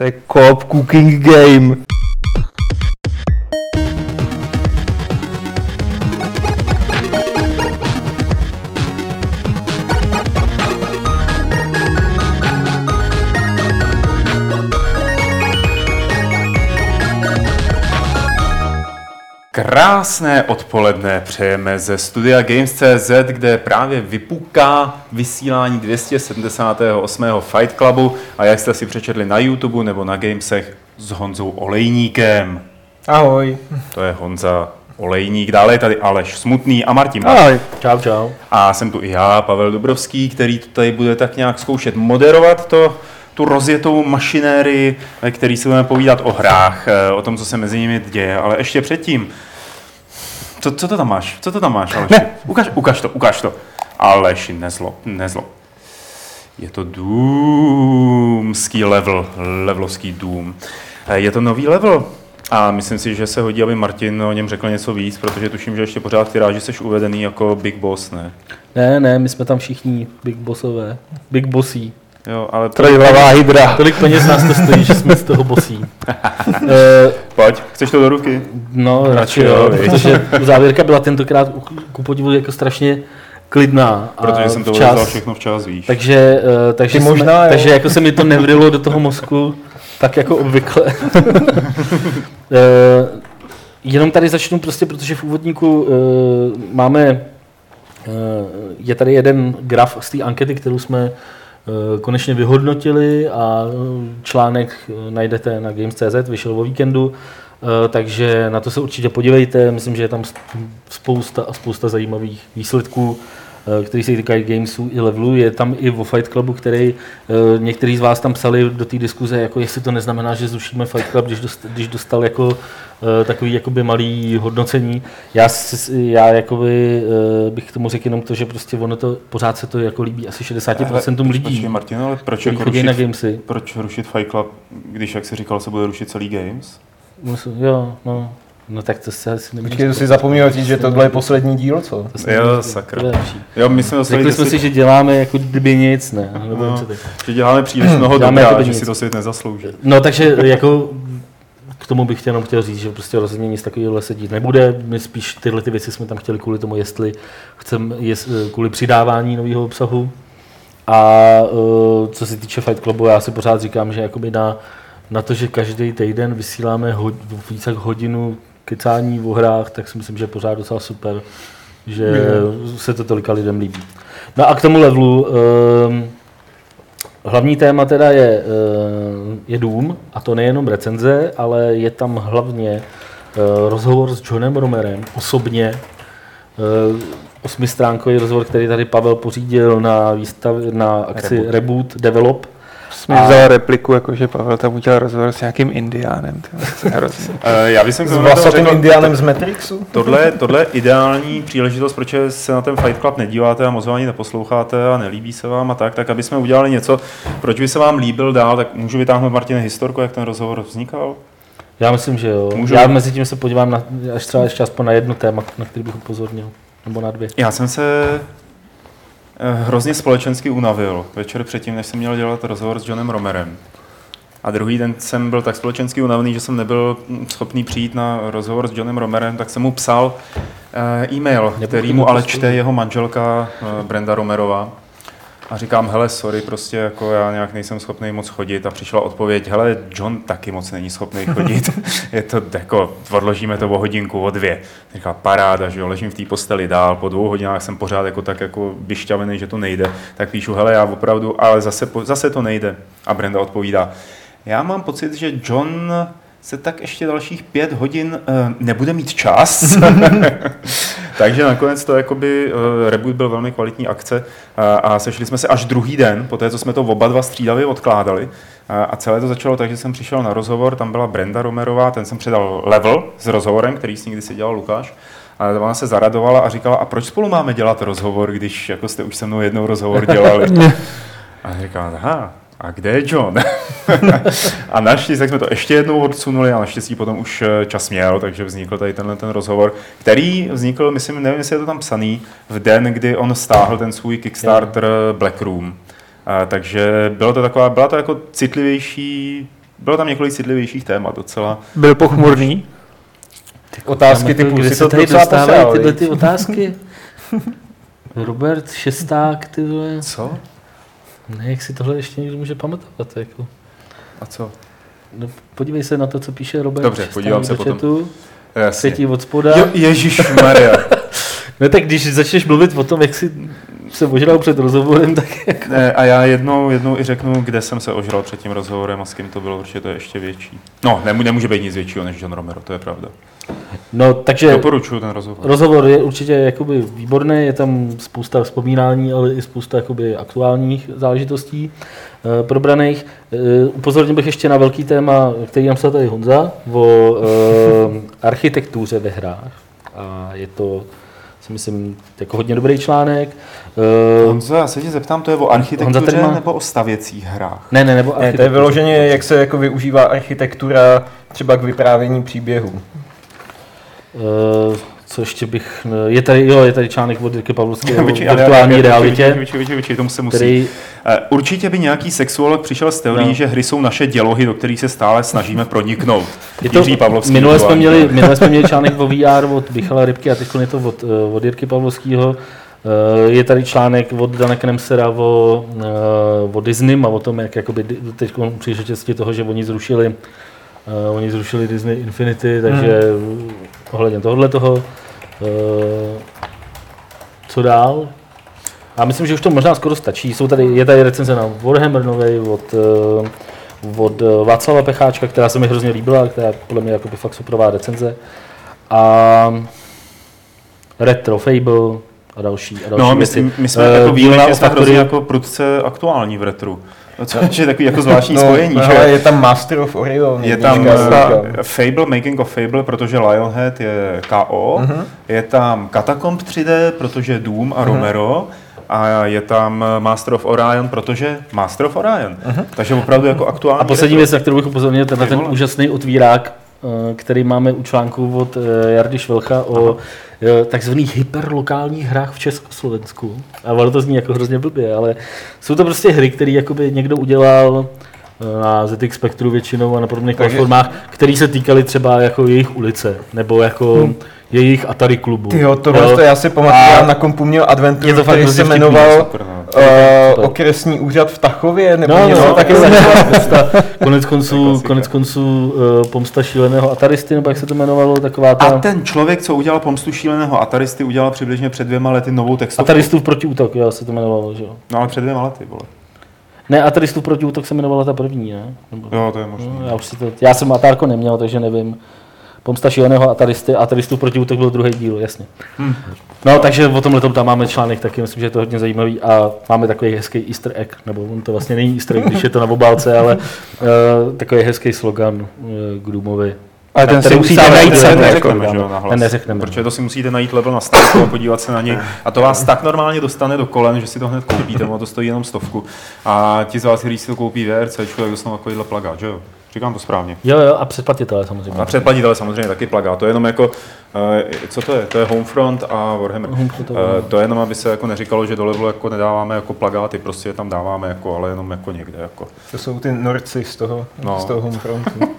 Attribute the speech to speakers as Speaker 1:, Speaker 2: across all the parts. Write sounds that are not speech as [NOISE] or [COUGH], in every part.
Speaker 1: To je co-op cooking game.
Speaker 2: Krásné odpoledne přejeme ze studia Games.cz, kde právě vypuká vysílání 278. Fight Clubu a jak jste si přečetli na YouTube nebo na Gamesech s Honzou Olejníkem.
Speaker 1: Ahoj.
Speaker 2: To je Honza Olejník, dále je tady Aleš Smutný a Martin
Speaker 1: Ahoj.
Speaker 3: Čau, čau.
Speaker 2: A jsem tu i já, Pavel Dubrovský, který tu tady bude tak nějak zkoušet moderovat to, tu rozjetou mašinérii, ve který si budeme povídat o hrách, eh, o tom, co se mezi nimi děje, ale ještě předtím. Co, co to tam máš? Co to tam máš, Aleši?
Speaker 1: Ne.
Speaker 2: Ukaž, ukaž to, ukaž to. Aleši, nezlo, nezlo. Je to Doomský level, levelovský Doom. Eh, Je to nový level, a myslím si, že se hodí, aby Martin o něm řekl něco víc, protože tuším, že ještě pořád v tiráži jsi uvedený jako Big Boss, ne?
Speaker 3: Ne, ne, my jsme tam všichni big bossové. Big bossí.
Speaker 2: Jo, ale to...
Speaker 1: Trojhlavá hydra.
Speaker 3: Tolik peněz nás to stojí, že jsme z toho bossí. uh, [LAUGHS]
Speaker 2: Pojď, chceš to do ruky?
Speaker 3: no,
Speaker 2: Radši jo,
Speaker 3: protože závěrka byla tentokrát ku podivu jako strašně klidná. a
Speaker 2: Protože jsem to
Speaker 3: včas.
Speaker 2: vzal všechno včas, víš.
Speaker 3: Takže, uh, takže,
Speaker 1: Ty
Speaker 3: jsme,
Speaker 1: možná, jo.
Speaker 3: takže jako se mi to nevrilo do toho mozku, tak jako obvykle. uh, [LAUGHS] jenom tady začnu prostě, protože v úvodníku uh, máme, uh, je tady jeden graf z té ankety, kterou jsme uh, konečně vyhodnotili a uh, článek uh, najdete na Games.cz, vyšel o víkendu, takže na to se určitě podívejte, myslím, že je tam spousta a spousta zajímavých výsledků. eh, který se týkají gamesů i levelů. Je tam i o Fight Clubu, který eh, někteří z vás tam psali do té diskuze, jako jestli to neznamená, že zrušíme Fight Club, když dostal, když dostal jako eh, takový jakoby malý hodnocení. Já, já jakoby, eh, bych k tomu řekl jenom to, že prostě ono to, pořád se to jako líbí asi 60% lidí,
Speaker 2: Počkej, Martin, ale proč, jako rušit,
Speaker 3: na gamesy.
Speaker 2: proč rušit Fight Club, když, jak jsi říkal, se bude rušit celý Games?
Speaker 3: Myslím, Jo, no. No tak to se asi nemůžu
Speaker 1: Počkej, to si zapomněl říct, že tohle je poslední díl, co?
Speaker 3: To
Speaker 2: Jo,
Speaker 3: nemůžu-
Speaker 2: sakra.
Speaker 3: to je lepší.
Speaker 2: Jo, my jsme dostali,
Speaker 3: Řekli jsme si, že děláme jako kdyby nic, ne?
Speaker 2: No.
Speaker 3: tak.
Speaker 2: že děláme příliš mnoho
Speaker 3: Děláme
Speaker 2: dobra,
Speaker 3: jako
Speaker 2: že
Speaker 3: nic.
Speaker 2: si to svět nezaslouží.
Speaker 3: No takže jako k tomu bych jenom chtěl říct, že prostě rozhodně nic takového se dít nebude. My spíš tyhle ty věci jsme tam chtěli kvůli tomu, jestli chceme, jest, kvůli přidávání nového obsahu. A uh, co se týče Fight Clubu, já si pořád říkám, že jakoby na, na to, že každý týden vysíláme hod, více jak hodinu kecání o hrách, tak si myslím, že je pořád docela super, že se to tolika lidem líbí. No a k tomu levelu, um, Hlavní téma teda je, eh, je Doom, a to nejenom recenze, ale je tam hlavně eh, rozhovor s Johnem Romerem osobně, eh, osmistránkový rozhovor, který tady Pavel pořídil na, výstav, na akci
Speaker 2: Reboot.
Speaker 3: Reboot, Develop.
Speaker 1: Jsi mi vzal repliku, jako že Pavel tam udělal rozhovor s nějakým indiánem.
Speaker 2: Uh, [LAUGHS] já bych
Speaker 1: S vlasatým
Speaker 2: řekl-
Speaker 1: indiánem z Matrixu?
Speaker 2: Tohle, tohle je ideální příležitost, proč se na ten Fight Club nedíváte a moc ho ani neposloucháte a nelíbí se vám a tak, tak aby jsme udělali něco, proč by se vám líbil dál, tak můžu vytáhnout Martine historku, jak ten rozhovor vznikal?
Speaker 3: Já myslím, že jo.
Speaker 2: Můžu?
Speaker 3: Já mezi tím se podívám na, až třeba ještě aspoň na jedno téma, na který bych upozornil. Nebo na dvě.
Speaker 2: Já jsem se eh, hrozně společensky unavil večer předtím, než jsem měl dělat rozhovor s Johnem Romerem. A druhý den jsem byl tak společensky unavený, že jsem nebyl mm, schopný přijít na rozhovor s Johnem Romerem, tak jsem mu psal eh, e-mail, který mu ale čte jeho manželka eh, Brenda Romerová. A říkám, hele, sorry, prostě jako já nějak nejsem schopný moc chodit. A přišla odpověď, hele, John taky moc není schopný chodit. [LAUGHS] je to jako, odložíme to o hodinku, o dvě. Říkal, paráda, že jo, ležím v té posteli dál, po dvou hodinách jsem pořád jako tak jako vyšťavený, že to nejde. Tak píšu, hele, já opravdu, ale zase, zase to nejde. A Brenda odpovídá, já mám pocit, že John se tak ještě dalších pět hodin uh, nebude mít čas. [LAUGHS] [LAUGHS] Takže nakonec to jakoby, uh, reboot byl velmi kvalitní akce uh, a sešli jsme se až druhý den, po té, co jsme to oba dva střídavě odkládali. A celé to začalo tak, že jsem přišel na rozhovor, tam byla Brenda Romerová, ten jsem předal level s rozhovorem, který s ní kdysi dělal Lukáš. A ona se zaradovala a říkala, a proč spolu máme dělat rozhovor, když jako jste už se mnou jednou rozhovor dělali? [LAUGHS] A říkal, aha, a kde je John? [LAUGHS] a naštěstí tak jsme to ještě jednou odsunuli a naštěstí potom už eh, čas měl, takže vznikl tady tenhle ten rozhovor, který vznikl, myslím, nevím, jestli je to tam psaný, v den, kdy on stáhl ten svůj Kickstarter Black Room. A, takže bylo to taková, byla to jako citlivější bylo tam několik citlivějších témat docela.
Speaker 1: Byl pochmurný.
Speaker 4: Otázky
Speaker 3: Tam jako,
Speaker 4: typu
Speaker 3: kde se tady dostávají tyhle ty otázky? [LAUGHS] [LAUGHS] Robert Šesták, ty vole.
Speaker 2: Co?
Speaker 3: Ne, jak si tohle ještě někdo může pamatovat, jako.
Speaker 2: A co?
Speaker 3: No, podívej se na to, co píše Robert
Speaker 2: Dobře, podívám se potom.
Speaker 3: chatu. Třetí od spoda.
Speaker 2: Jo, Ježíš Maria. [LAUGHS]
Speaker 3: No tak když začneš mluvit o tom, jak si se ožral před rozhovorem, tak jako...
Speaker 2: Ne, a já jednou, jednou i řeknu, kde jsem se ožral před tím rozhovorem a s kým to bylo, protože to je ještě větší. No, nemů- nemůže být nic většího než John Romero, to je pravda.
Speaker 3: No, takže
Speaker 2: Doporučuji ten rozhovor.
Speaker 3: rozhovor je určitě jakoby výborný, je tam spousta vzpomínání, ale i spousta jakoby aktuálních záležitostí e, probraných. E, upozornil bych ještě na velký téma, který nám tady Honza, o e, architektuře ve hrách. A je to, si myslím, jako hodně dobrý článek. E,
Speaker 2: Honzo, já se tě zeptám, to je o architektuře
Speaker 3: má-
Speaker 2: nebo o stavěcích hrách?
Speaker 3: ne, ne, nebo
Speaker 4: Ne, to je vyloženě, jak se jako využívá architektura třeba k vyprávění příběhů.
Speaker 3: Eh, co ještě bych... Je tady, jo, je tady článek od Jirky Pavlovského o [LAUGHS] virtuální realitě,
Speaker 2: vyči- vyči- vyči- vyči, tomu se musí.
Speaker 3: který...
Speaker 2: Eh, Určitě by nějaký sexuolog přišel s teorií,
Speaker 3: No.
Speaker 2: že hry jsou naše dělohy, do kterých se stále snažíme proniknout.
Speaker 3: Je to,
Speaker 2: Pavlovský
Speaker 3: minule, jsme měli, minule jsme měli článek o VR od Michala Rybky a teď je to od, eh, od Jirky Pavlovského. Eh, Je tady článek od Dana Kremsera o, eh, o Disney a o tom, jak jakoby teď při příležitosti toho, že oni zrušili, oni zrušili Disney Infinity, takže hmm. Ohledně tohohle toho. Uh, co dál? A myslím, že už to možná skoro stačí. Jsou tady, je tady recenze na Warhammer nový od, eh, od eh, Václava Pecháčka, která se mi hrozně líbila, která je podle mě jakoby fakt superová recenze. A Retro Fable a další, a další
Speaker 2: No, my, my jsme
Speaker 3: Eh,
Speaker 2: jako jsme hrozně
Speaker 3: Factory-
Speaker 2: jako prudce aktuální v retru. No, Což [LAUGHS] je takový jako zvláštní
Speaker 4: No,
Speaker 2: spojení,
Speaker 4: no,
Speaker 2: že?
Speaker 4: ale je tam Master of Orion.
Speaker 2: Je tam uh, Fable, Making of Fable, protože Lionhead je KO,
Speaker 4: Mhm.
Speaker 2: je tam Catacomb 3D, protože Doom a Romero, a je tam eh, Master of Orion, protože Master of Orion. Takže opravdu jako aktuální
Speaker 3: A poslední věc, na kterou bych upozornil, tenhle
Speaker 2: Ty
Speaker 3: ten úžasný otvírák, který máme u článku od eh, Jardy Švelcha o eh, takzvaných hyperlokálních hrách v Československu. A ono to zní jako hrozně blbě, ale jsou to prostě hry, které jakoby někdo udělal eh, na ZX Spectru většinou a na podobných
Speaker 4: Takže-
Speaker 3: platformách, které se týkaly třeba jako jejich ulice, nebo jako
Speaker 2: Hmm.
Speaker 3: jejich Atari klubu.
Speaker 4: Tyjo, tohle
Speaker 3: Jo.
Speaker 4: to já si pamatuju, já na kompu měl adventuru, který se
Speaker 3: vtipný,
Speaker 4: jmenoval
Speaker 2: Super, no.
Speaker 4: Uh, okresní úřad v Tachově, nebo
Speaker 3: No,
Speaker 4: něco
Speaker 3: no, taky. [LAUGHS] Konec konců, konec konců uh, pomsta šíleného Ataristy, nebo jak se to jmenovalo, taková ta...
Speaker 2: A ten člověk, co udělal pomstu šíleného Ataristy, udělal přibližně před dvěma lety novou textovku.
Speaker 3: Ataristův protiútok, jo, se to jmenovalo, že jo.
Speaker 2: No ale před dvěma lety, vole.
Speaker 3: Ne, Ataristův protiútok se jmenovala ta první, ne? Nebo,
Speaker 2: Jo, to je možné.
Speaker 3: no, já, už si to, já jsem Atárko neměl, takže nevím. Pomsta šíleného Ataristy, Ataristův protiútok byl druhý díl, jasně.
Speaker 2: Hm.
Speaker 3: No, takže o tomhle tom tam máme článek taky, myslím, že je to hodně zajímavý a máme takový hezký easter egg, nebo on to vlastně není easter egg, když je to na obálce, ale uh, takový hezký slogan uh, k Doomovi.
Speaker 1: Ale ten si musíte najít sami,
Speaker 3: jako
Speaker 2: neřekneme, že jo.
Speaker 3: Ne, neřekneme.
Speaker 2: Protože to si musíte najít level na startu a podívat se na něj. A to vás tak normálně dostane do kolen, že si to hned koupíte, ono to stojí jenom stovku. A ti z vás, kteří si to koupí VRC, člověk dostanou takovýhle plagát, že jo? Říkám to správně.
Speaker 3: Jo, jo, a předplatitele samozřejmě.
Speaker 2: A předplatitele samozřejmě taky plagát. To je jenom jako, eh, co to je? To je Homefront a Warhammer.
Speaker 3: Homefront a
Speaker 2: Eh. To je jenom, aby se jako neříkalo, že do levelu jako nedáváme jako plagáty, prostě je tam dáváme jako, ale jenom jako někde. Jako.
Speaker 4: To jsou ty norci z toho,
Speaker 2: No.
Speaker 4: z toho Homefrontu. [LAUGHS]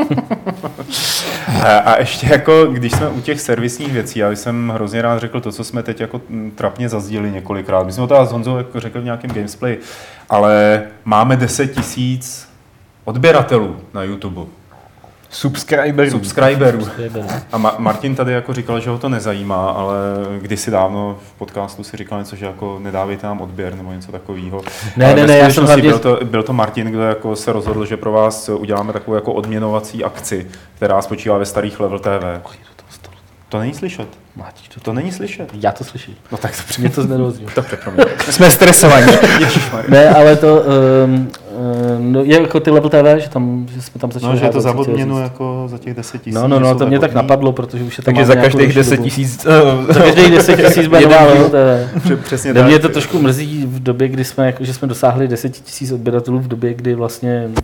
Speaker 2: A, a ještě jako, když jsme u těch servisních věcí, já jsem hrozně rád řekl to, co jsme teď jako mm, trapně zazdílili několikrát. My jsme to s Honzou jako řekl v nějakém gamesplay, ale máme 10 tisíc odběratelů na YouTube,
Speaker 4: Subscriberů.
Speaker 2: subscriberů.
Speaker 3: Subscriberů.
Speaker 2: A Ma- Martin tady jako říkal, že ho to nezajímá, ale kdysi dávno v podcastu si říkal něco, že jako nedávejte nám odběr nebo něco takového.
Speaker 3: Ne,
Speaker 2: Ale
Speaker 3: ne, ne, já jsem hlavně-
Speaker 2: Byl to, byl to Martin, kdo jako se rozhodl, že pro vás uděláme takovou jako odměnovací akci, která spočívá ve starých Level TV. To není slyšet.
Speaker 3: Mátíš to.
Speaker 2: To není slyšet.
Speaker 3: Já to slyším.
Speaker 2: No tak to
Speaker 3: Mě to znervozní. [LAUGHS]
Speaker 2: Dobře, promiň.
Speaker 1: Jsme stresovaní. [LAUGHS]
Speaker 3: Ne, ale to um, no, je jako ty Level TV, že, tam, že jsme tam začali
Speaker 2: No, že je to za odměnu jako za těch 10 tisíc.
Speaker 3: No, no,
Speaker 2: že
Speaker 3: no,
Speaker 2: jsou
Speaker 3: to mě tak napadlo, protože už je tam
Speaker 4: Takže za každých 10
Speaker 3: tisíc.
Speaker 4: tisíc...
Speaker 3: Za každých [LAUGHS] 10 tisíc bude nová. Level TV.
Speaker 2: Pře- Přesně tak.
Speaker 3: mě to trošku mrzí v době, kdy jsme, jako, že jsme dosáhli 10 tisíc odběratelů v době, kdy vlastně eh,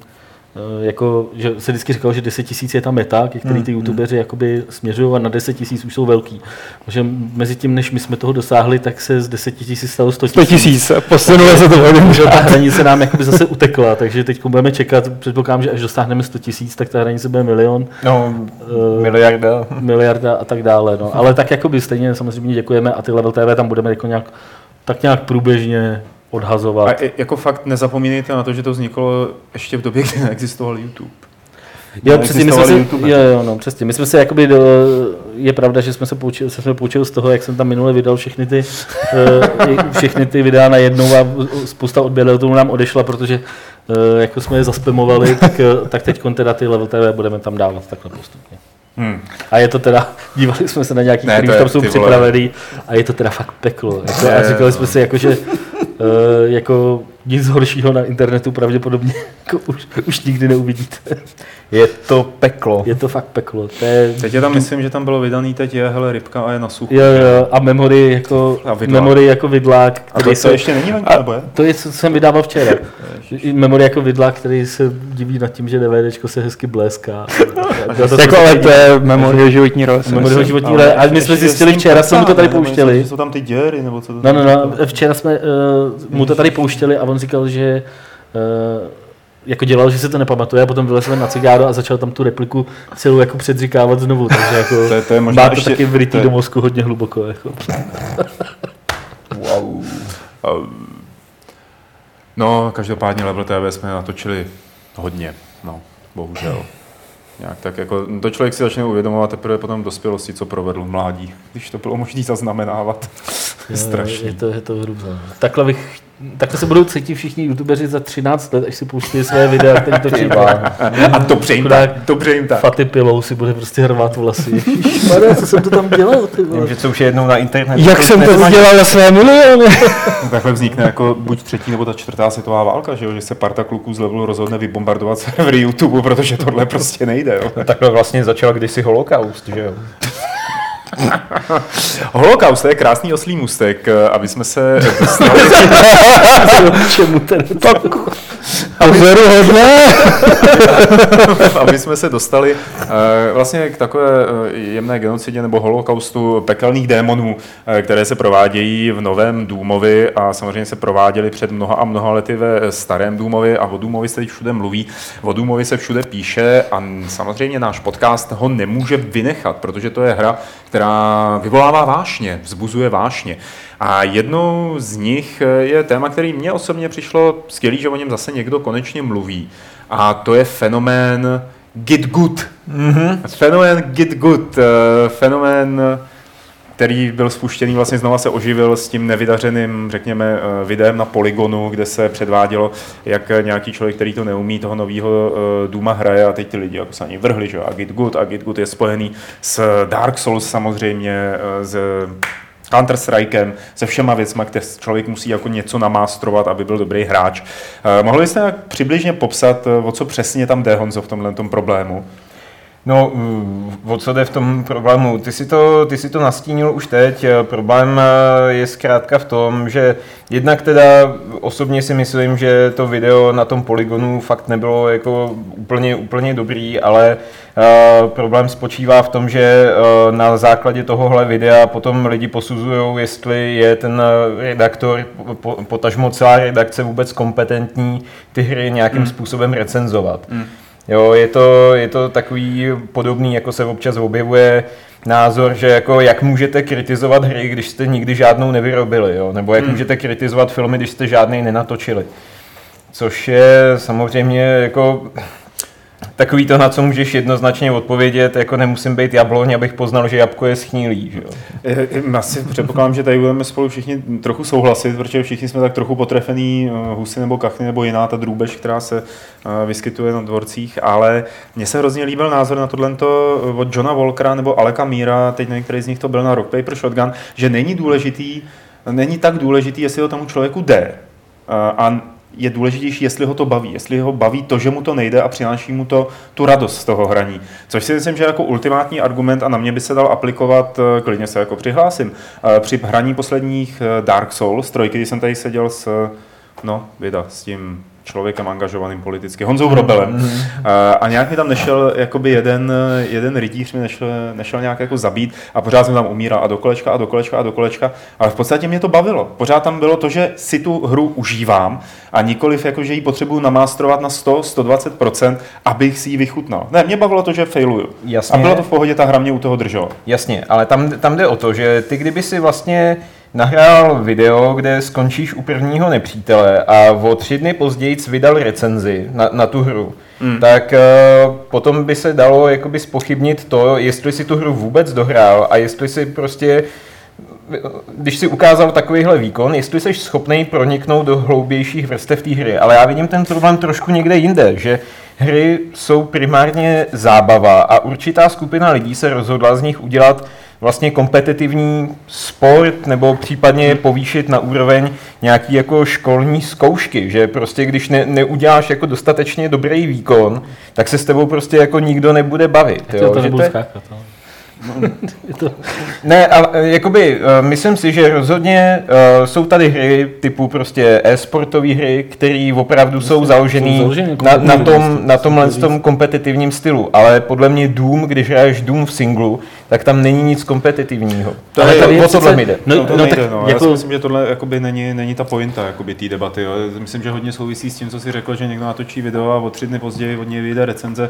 Speaker 3: jako, že se vždycky říkalo, že 10 tisíc je ta meta, ke který ty youtubeři jakoby směřují a na 10 tisíc už jsou velký. Že mezi tím, než my jsme toho dosáhli, tak se z 10 tisíc stalo 100
Speaker 1: 100 tisíc, posunuli se to [LAUGHS] hodně.
Speaker 3: že ta hranice nám jakoby zase utekla, takže teď budeme čekat, předpokládám, že až dosáhneme 100 tisíc, tak ta hranice bude milion,
Speaker 4: No,
Speaker 3: Eh,
Speaker 4: miliarda.
Speaker 3: miliarda a tak dále. No. Ale tak jakoby stejně samozřejmě děkujeme a ty Level TV tam budeme jako nějak, tak nějak průběžně odhazovat.
Speaker 2: A jako fakt nezapomínejte na to, že to vzniklo ještě v době, [LAUGHS] kdy neexistoval YouTube.
Speaker 3: Jo, přesně, my jsme
Speaker 2: YouTubeři.
Speaker 3: jo, jo, no, přesně. My jsme se jakoby, do, je pravda, že jsme se poučili, se jsme poučili z toho, jak jsem tam minule vydal všechny ty, eh, všechny ty videa na jednou a spousta odběratelů nám odešla, protože eh, jako jsme je zaspemovali, tak, eh, tak teď teda ty level TV budeme tam dávat takhle postupně.
Speaker 2: Hmm.
Speaker 3: A je to teda, dívali jsme se na nějaký,
Speaker 2: Ne,
Speaker 3: který už tam jsou připravený a je to teda fakt peklo. Jako, a říkali jsme si, jako, že jako nic horšího na internetu pravděpodobně jako už, už nikdy neuvidíte.
Speaker 4: Je to peklo.
Speaker 3: Je to fakt peklo. To je,
Speaker 2: Teď je tam, myslím, že tam bylo vydaný teď je, hele, rybka a je na suchu.
Speaker 3: jo, jo, a memory jako,
Speaker 2: A vidlák.
Speaker 3: memory jako vidlák.
Speaker 2: A to,
Speaker 3: který
Speaker 2: to
Speaker 3: se-
Speaker 2: ještě není venku, nebo je?
Speaker 3: to je, co jsem vydával včera. Memory jako vidlák, který se diví nad tím, že DVDčko se hezky bleská. [LAUGHS]
Speaker 1: Jako, ale to je memorie životní role. si
Speaker 3: Memory životní role. A my jsme zjistili včera, jsme mu to tady pouštěli.
Speaker 2: Jsou tam ty děry, nebo co to
Speaker 3: No, no, no, včera jsme uh, mu to tady pouštěli a on říkal, že uh, jako dělal, že se to nepamatuje a potom vylezl na cigáro a začal tam tu repliku celou jako předříkávat znovu, takže jako
Speaker 2: To je- to je možná
Speaker 3: má to
Speaker 2: ještě-
Speaker 3: taky vrytý
Speaker 2: to je-
Speaker 3: do mozku hodně hluboko. Jako. [LAUGHS]
Speaker 4: Wow.
Speaker 2: No, každopádně Level TV jsme natočili hodně, no, bohužel. Nějak tak jako, to člověk si začne uvědomovat teprve potom v dospělosti, co provedl v mládí, když to bylo možné zaznamenávat.
Speaker 3: Jo,
Speaker 2: Strašný.
Speaker 3: Je to, je to hrůza. Takhle, bych, takhle se budou cítit všichni youtubeři za 13 let, až si pustí své videa, které točí.
Speaker 2: A jim
Speaker 3: Chudák
Speaker 2: tak, dobře jim tak.
Speaker 3: Faty pilou si bude prostě hrvat vlasy. Ježišmarja, co jsem to tam dělal? Ty vole?
Speaker 4: Vím, že co už je jednou na internetu.
Speaker 1: Jak jsem to udělal na své miliony? [LAUGHS]
Speaker 2: Takhle vznikne jako buď třetí nebo ta čtvrtá světová válka, že, jo? že se parta kluků z levelu rozhodne vybombardovat servery YouTube, protože tohle prostě nejde. Jo?
Speaker 4: No, takhle vlastně začal kdysi holokaust, že jo? [LAUGHS] [LAUGHS]
Speaker 2: Holokaust, to je krásný oslý mustek, eh, aby jsme se dostali, [LAUGHS]
Speaker 3: Čemu ten
Speaker 1: Pozoruhodné. [LAUGHS]
Speaker 2: aby jsme se dostali eh, vlastně k takové eh, jemné genocidě nebo holokaustu pekelných démonů, eh, které se provádějí v Novém Důmovi a samozřejmě se prováděly před mnoha a mnoha lety ve Starém Důmovi a o Důmovi se teď všude mluví, o Důmovi se všude píše a samozřejmě náš podcast ho nemůže vynechat, protože to je hra, která vyvolává vášně, vzbuzuje vášně. A jednou z nich eh, je téma, který mně osobně přišlo skvělý, že o něm zase někdo konečně mluví. A to je fenomén Git Good. Mm-hmm. Fenomén Git Good. eh, Fenomén, který byl spuštěný, vlastně znova se oživil s tím nevydařeným, řekněme, eh, videem na Polygonu, kde se předvádělo, jak nějaký člověk, který to neumí, toho nového Duma hraje a teď ty lidi jako se ani vrhli, že a Git Good. A Git Good je spojený s Dark Souls samozřejmě, s Counter-Strikem, se všema věcma, kde člověk musí jako něco namástrovat, aby byl dobrý hráč. Eh, Mohli byste přibližně popsat, eh, o co přesně tam jde, Honzo, v tomhle tom problému?
Speaker 4: No, mm, o co jde v tom problému? Ty si to, ty si to nastínil už teď. Eh, Problém eh, je zkrátka v tom, že jednak teda osobně si myslím, že to video na tom polygonu fakt nebylo jako úplně, úplně dobrý, ale uh, problém spočívá v tom, že uh, na základě tohohle videa potom lidi posuzují, jestli je ten eh, redaktor, po, potažmo celá redakce vůbec kompetentní ty hry nějakým
Speaker 2: Hmm.
Speaker 4: způsobem recenzovat. Jo, je to, je to takový podobný, jako se občas objevuje názor, že jako jak můžete kritizovat hry, když jste nikdy žádnou nevyrobili, jo? nebo jak
Speaker 2: Hmm.
Speaker 4: můžete kritizovat filmy, když jste žádný nenatočili. Což je samozřejmě jako takový to, na co můžeš jednoznačně odpovědět, jako nemusím být jabloň, abych poznal, že jabko je schnilý. Že jo?
Speaker 2: Eh, eh, Asi předpokládám, že tady budeme spolu všichni trochu souhlasit, protože všichni jsme tak trochu potrefený eh, husy nebo kachny nebo jiná ta drůbež, která se vyskytuje na dvorcích, ale mně se hrozně líbil názor na tohle od Johna Walkera nebo Aleka Míra, teď nevím, který z nich to byl na Rock Paper Shotgun, že není důležitý, není tak důležitý, jestli to tomu člověku jde. A je důležitější, jestli ho to baví, jestli ho baví to, že mu to nejde a přináší mu to tu radost z toho hraní. Což si myslím, že jako ultimátní argument a na mě by se dal aplikovat, eh, klidně se jako přihlásím, eh, při hraní posledních eh, Dark Souls, trojky, když jsem tady seděl s, no, vida, s tím člověkem angažovaným politicky, Honzou Vrobelem. A, a nějak mi tam nešel jakoby jeden, jeden rytíř mi nešel, nešel nějak jako zabít a pořád jsem tam umíral a do kolečka a do kolečka a do kolečka, ale v podstatě mě to bavilo. Pořád tam bylo to, že si tu hru užívám a nikoliv jako, že ji potřebuji namástrovat na 100-120%, abych si ji vychutnal. Ne, mě bavilo to, že failuju.
Speaker 4: Jasně.
Speaker 2: A bylo to v pohodě, ta hra mě u toho držela.
Speaker 4: Jasně, ale tam, tam jde o to, že ty kdyby si vlastně nahrál video, kde skončíš u prvního nepřítele a o tři dny později vydal recenzi na, na tu hru, hmm. tak uh, potom by se dalo jakoby spochybnit to, jestli si tu hru vůbec dohrál a jestli si prostě když si ukázal takovýhle výkon, jestli jsi schopný proniknout do hloubějších vrstev té hry. Ale já vidím ten problém trošku někde jinde, že hry jsou primárně zábava a určitá skupina lidí se rozhodla z nich udělat vlastně kompetitivní sport nebo případně povýšit na úroveň nějaký jako školní zkoušky, že prostě když ne, neuděláš jako dostatečně dobrý výkon, tak se s tebou prostě jako nikdo nebude bavit.
Speaker 3: To,
Speaker 4: jo?
Speaker 3: to
Speaker 4: že to je,
Speaker 3: skákat, ale... [LAUGHS] Je to...
Speaker 4: ne, ale jakoby, eh, myslím si, že rozhodně uh, jsou tady hry typu prostě e-sportové hry, které opravdu jsou založené
Speaker 3: založený
Speaker 4: na, na tom, na tomhle tom kompetitivním stylu, ale podle mě Doom, když hraješ Doom v singlu, tak tam není nic kompetitivního.
Speaker 2: To
Speaker 4: ale
Speaker 2: je-
Speaker 4: tady
Speaker 3: je
Speaker 4: o tohle mi jde.
Speaker 3: No,
Speaker 2: No, to
Speaker 3: no,
Speaker 2: nejde,
Speaker 3: tak
Speaker 2: no. Já
Speaker 3: jako-
Speaker 2: si myslím, že tohle jakoby není, není ta pointa jakoby té debaty. Jo. Myslím, že hodně souvisí s tím, co si řekl, že někdo natočí video a o tři dny později od něj vyjde recenze,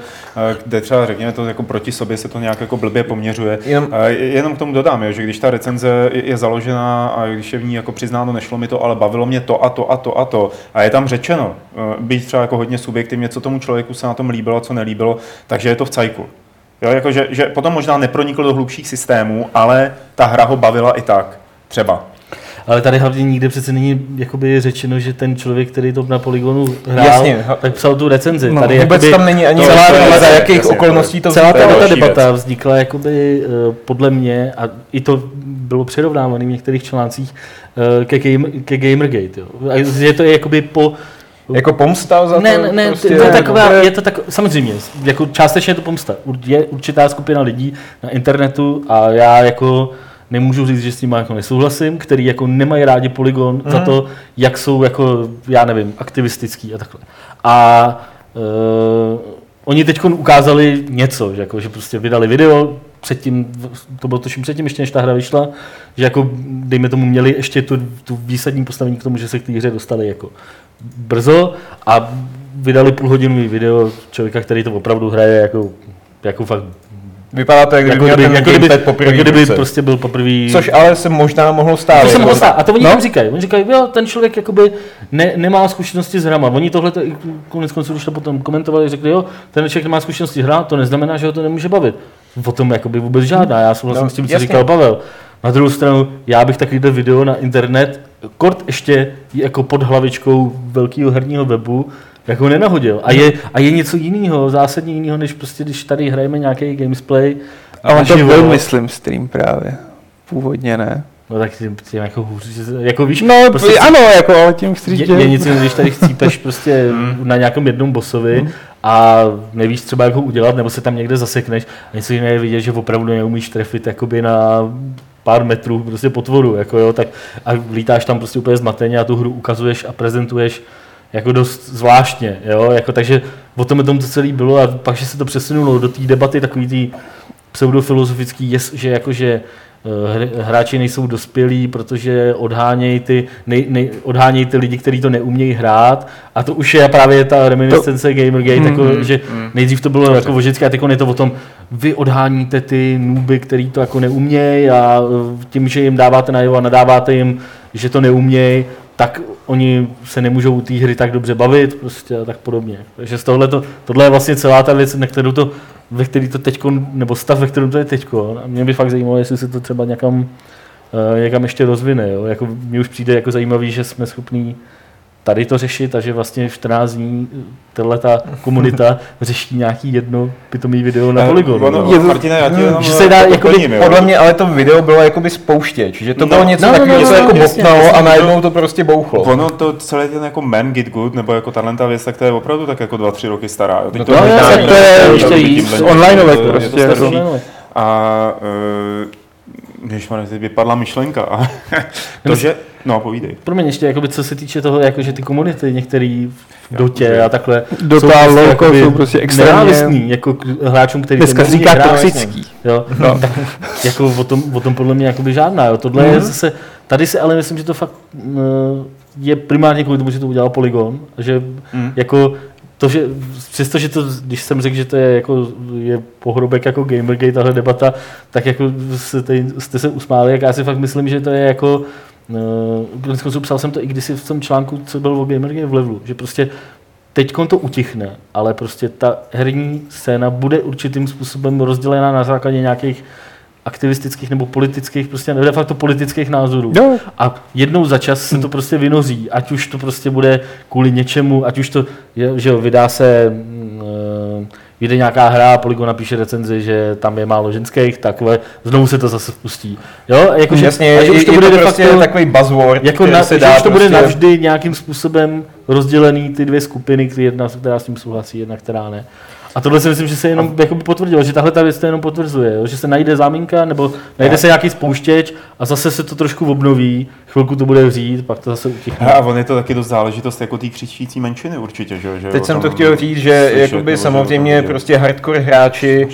Speaker 2: kde třeba řekněme to jako proti sobě se to nějak jako blbě poměřuje.
Speaker 4: Jenom-
Speaker 2: A Jenom k tomu dodám, jo, že když ta recenze je založená a když je v ní jako přiznáno, nešlo mi to, ale bavilo mě to a to a to a to. A je tam řečeno, eh, být třeba jako hodně subjektivně, co tomu člověku se na tom líbilo, co nelíbilo, takže je to v cajku. Jo, jako že, že potom možná nepronikl do hlubších systémů, ale ta hra ho bavila i tak. Třeba.
Speaker 3: Ale tady hlavně nikde přece není jakoby řečeno, že ten člověk, který to na poligonu hrál,
Speaker 4: Jasně.
Speaker 3: tak psal tu recenzi.
Speaker 1: No,
Speaker 3: tady
Speaker 4: Vůbec
Speaker 3: jakoby,
Speaker 4: tam není ani celá
Speaker 2: to je
Speaker 4: ale za jakých
Speaker 2: jasně,
Speaker 4: okolností to
Speaker 3: celá ta, debata
Speaker 2: věc.
Speaker 3: vznikla jakoby eh, podle mě, a i to bylo přirovnávané v některých článcích, eh, ke, game, ke Gamergate. Jo. A je to jakoby po
Speaker 4: Jako pomsta za
Speaker 3: ne,
Speaker 4: to?
Speaker 3: ne, ne,
Speaker 4: prostě,
Speaker 3: to je taková,
Speaker 4: to
Speaker 3: je to tak, samozřejmě, jako částečně je to pomsta. Je určitá skupina lidí na internetu a já jako nemůžu říct, že s tím jako nesouhlasím, který jako nemají rádi Polygon mm. za to, jak jsou jako, já nevím, aktivistický a takhle. A uh, oni teď ukázali něco, že, jako, že prostě vydali video, předtím, to bylo tuším předtím, ještě než ta hra vyšla, že jako, dejme tomu, měli ještě tu, tu výsadní postavení k tomu, že se k té hře dostali jako brzo a vydali půlhodinový video člověka, který to opravdu hraje jako, jako fakt
Speaker 4: Vypadá to, jak kdyby
Speaker 3: jako kdyby,
Speaker 4: ten
Speaker 3: jako kdyby,
Speaker 4: poprvé
Speaker 3: jako kdyby prostě byl poprvé
Speaker 4: Což ale se možná mohlo stát.
Speaker 3: to se
Speaker 4: jako-
Speaker 3: mohlo stát. A to oni
Speaker 4: No.
Speaker 3: no? říkají. Oni říkají, jo, ten člověk jakoby ne, nemá zkušenosti s hrama. Oni tohle konec konců, když to potom komentovali, řekli, jo, ten člověk nemá zkušenosti s hrama, to neznamená, že ho to nemůže bavit. O tom jakoby vůbec žádná. Já souhlasím
Speaker 4: No,
Speaker 3: s tím, co
Speaker 4: jasně.
Speaker 3: říkal Pavel. Na druhou stranu, já bych takovýhle video na internet, kort ještě jako pod hlavičkou velkého herního webu, jako nenahodil. A je, a je něco jiného, zásadně jiného, než prostě, když tady hrajeme nějaký gamesplay.
Speaker 1: A on to byl, myslím, stream právě. Původně ne.
Speaker 3: No tak tím, tím jako hůř, jako víš,
Speaker 1: No,
Speaker 3: prostě
Speaker 1: ano, jako, ale tím chci
Speaker 3: je,
Speaker 1: říct,
Speaker 3: je
Speaker 1: že...
Speaker 3: nic když tady chcípeš prostě [LAUGHS] na nějakém jednom bossovi a nevíš třeba, jak ho udělat, nebo se tam někde zasekneš a něco jiného je vidět, že opravdu neumíš trefit jakoby na pár metrů prostě potvoru, jako jo, tak a lítáš tam prostě úplně zmateně a tu hru ukazuješ a prezentuješ jako dost zvláštně, jo, jako takže o tom tom to celé bylo a pak, že se to přesunulo do té debaty takový tý pseudofilozofický, že jakože hráči nejsou dospělí, protože odhánějí ty, nej, nej, odhánějí ty lidi, kteří to neumějí hrát a to už je právě ta reminiscence to... Gamergate,
Speaker 1: Mm,
Speaker 3: jako,
Speaker 2: mm,
Speaker 3: že
Speaker 2: mm.
Speaker 3: nejdřív to bylo jako vždycky a teď je to o tom, vy odháníte ty nůby, který to jako neumějí a eh, tím, že jim dáváte najevo a nadáváte jim, že to neumějí, tak oni se nemůžou u té hry tak dobře bavit prostě a tak podobně. Takže z tohle to, tohle je vlastně celá ta věc, na kterou to, ve který to teďko, nebo stav, ve kterém to je teďko. A mě by fakt zajímalo, jestli se to třeba někam, uh, někam ještě rozvine. Jo? Jako, mně už přijde jako zajímavý, že jsme schopní tady to řešit a že vlastně 14 dní tahle ta komunita řeší nějaký jedno pitomý video na
Speaker 2: Eh,
Speaker 3: Polygonu.
Speaker 2: ono,
Speaker 3: no.
Speaker 2: Martine, já ti jenom
Speaker 3: že se dá
Speaker 2: eh,
Speaker 3: jakoby-.
Speaker 4: Podle mě ale to video bylo jakoby spouštěč, že to
Speaker 2: No,
Speaker 4: bylo něco
Speaker 3: no, no,
Speaker 4: takového,
Speaker 3: no,
Speaker 4: co
Speaker 3: no,
Speaker 4: jako
Speaker 3: jasně,
Speaker 4: bopnalo
Speaker 3: jasně.
Speaker 4: a najednou to prostě bouchlo.
Speaker 2: Ono to celé ten jako man get good, nebo jako tahle ta věc, tak to je opravdu tak jako dva, tři roky stará. Jo. Teď
Speaker 4: No
Speaker 2: to
Speaker 4: to
Speaker 2: někdo
Speaker 3: to je ještě
Speaker 2: je je to
Speaker 1: prostě,
Speaker 3: no.
Speaker 2: A uh, když teď vypadla myšlenka. A [LAUGHS] to, že, No, povídej.
Speaker 3: Promiň, ještě, jakoby, co se týče toho, jakože ty komunity, některý v Dotě a takhle,
Speaker 1: Dota,
Speaker 3: jsou prostě, jakoby
Speaker 1: jsou prostě extrémně-
Speaker 3: jako k hráčům, který
Speaker 1: Dneska
Speaker 3: to
Speaker 1: říká toxický.
Speaker 3: Jo, [LAUGHS] no. tak, jako o tom, o tom podle mě jakoby žádná. Jo. Tohle mm-hmm. je zase, tady si ale myslím, že to fakt uh, je primárně kvůli tomu, že to udělal Polygon, že mm. jako to, že přestože to, když jsem řekl, že to je jako je pohrobek jako Gamergate, tahle debata, tak jako tady, jste se usmáli, jak já si fakt myslím, že to je jako Uh, konců psal jsem to i kdysi v tom článku, co byl o Gamergate v levelu, že prostě teď to utichne, ale prostě ta herní scéna bude určitým způsobem rozdělená na základě nějakých aktivistických nebo politických, prostě de facto politických názorů.
Speaker 1: Jo.
Speaker 3: A jednou za čas se to prostě vynoří, ať už to prostě bude kvůli něčemu, ať už to, je, že jo, vydá se, mm, eh, vyjde nějaká hra, Polygon napíše recenzi, že tam je málo ženských, takhle, znovu se to zase spustí. Jo, jakože,
Speaker 4: Jasně,
Speaker 3: že už to
Speaker 4: je
Speaker 3: bude
Speaker 4: to
Speaker 3: de
Speaker 4: prostě
Speaker 3: facto,
Speaker 4: takový buzzword,
Speaker 3: jako
Speaker 4: který
Speaker 3: na,
Speaker 4: se
Speaker 3: že
Speaker 4: dá
Speaker 3: už to bude
Speaker 4: prostě...
Speaker 3: navždy nějakým způsobem rozdělený ty dvě skupiny, jedna, která s tím souhlasí, jedna, která ne. A tohle si myslím, že se jenom jakoby potvrdilo, že tahle ta věc to jenom potvrzuje, jo? že se najde záminka nebo najde se nějaký spouštěč a zase se to trošku obnoví, chvilku to bude vřít, pak to zase utichne.
Speaker 2: A on je to taky dost záležitost jako té křičící menšiny určitě, že? jo, že
Speaker 4: Teď jsem to chtěl říct, že
Speaker 2: slyšet,
Speaker 4: jakoby
Speaker 2: že
Speaker 4: samozřejmě
Speaker 2: vědět.
Speaker 4: prostě hardcore hráči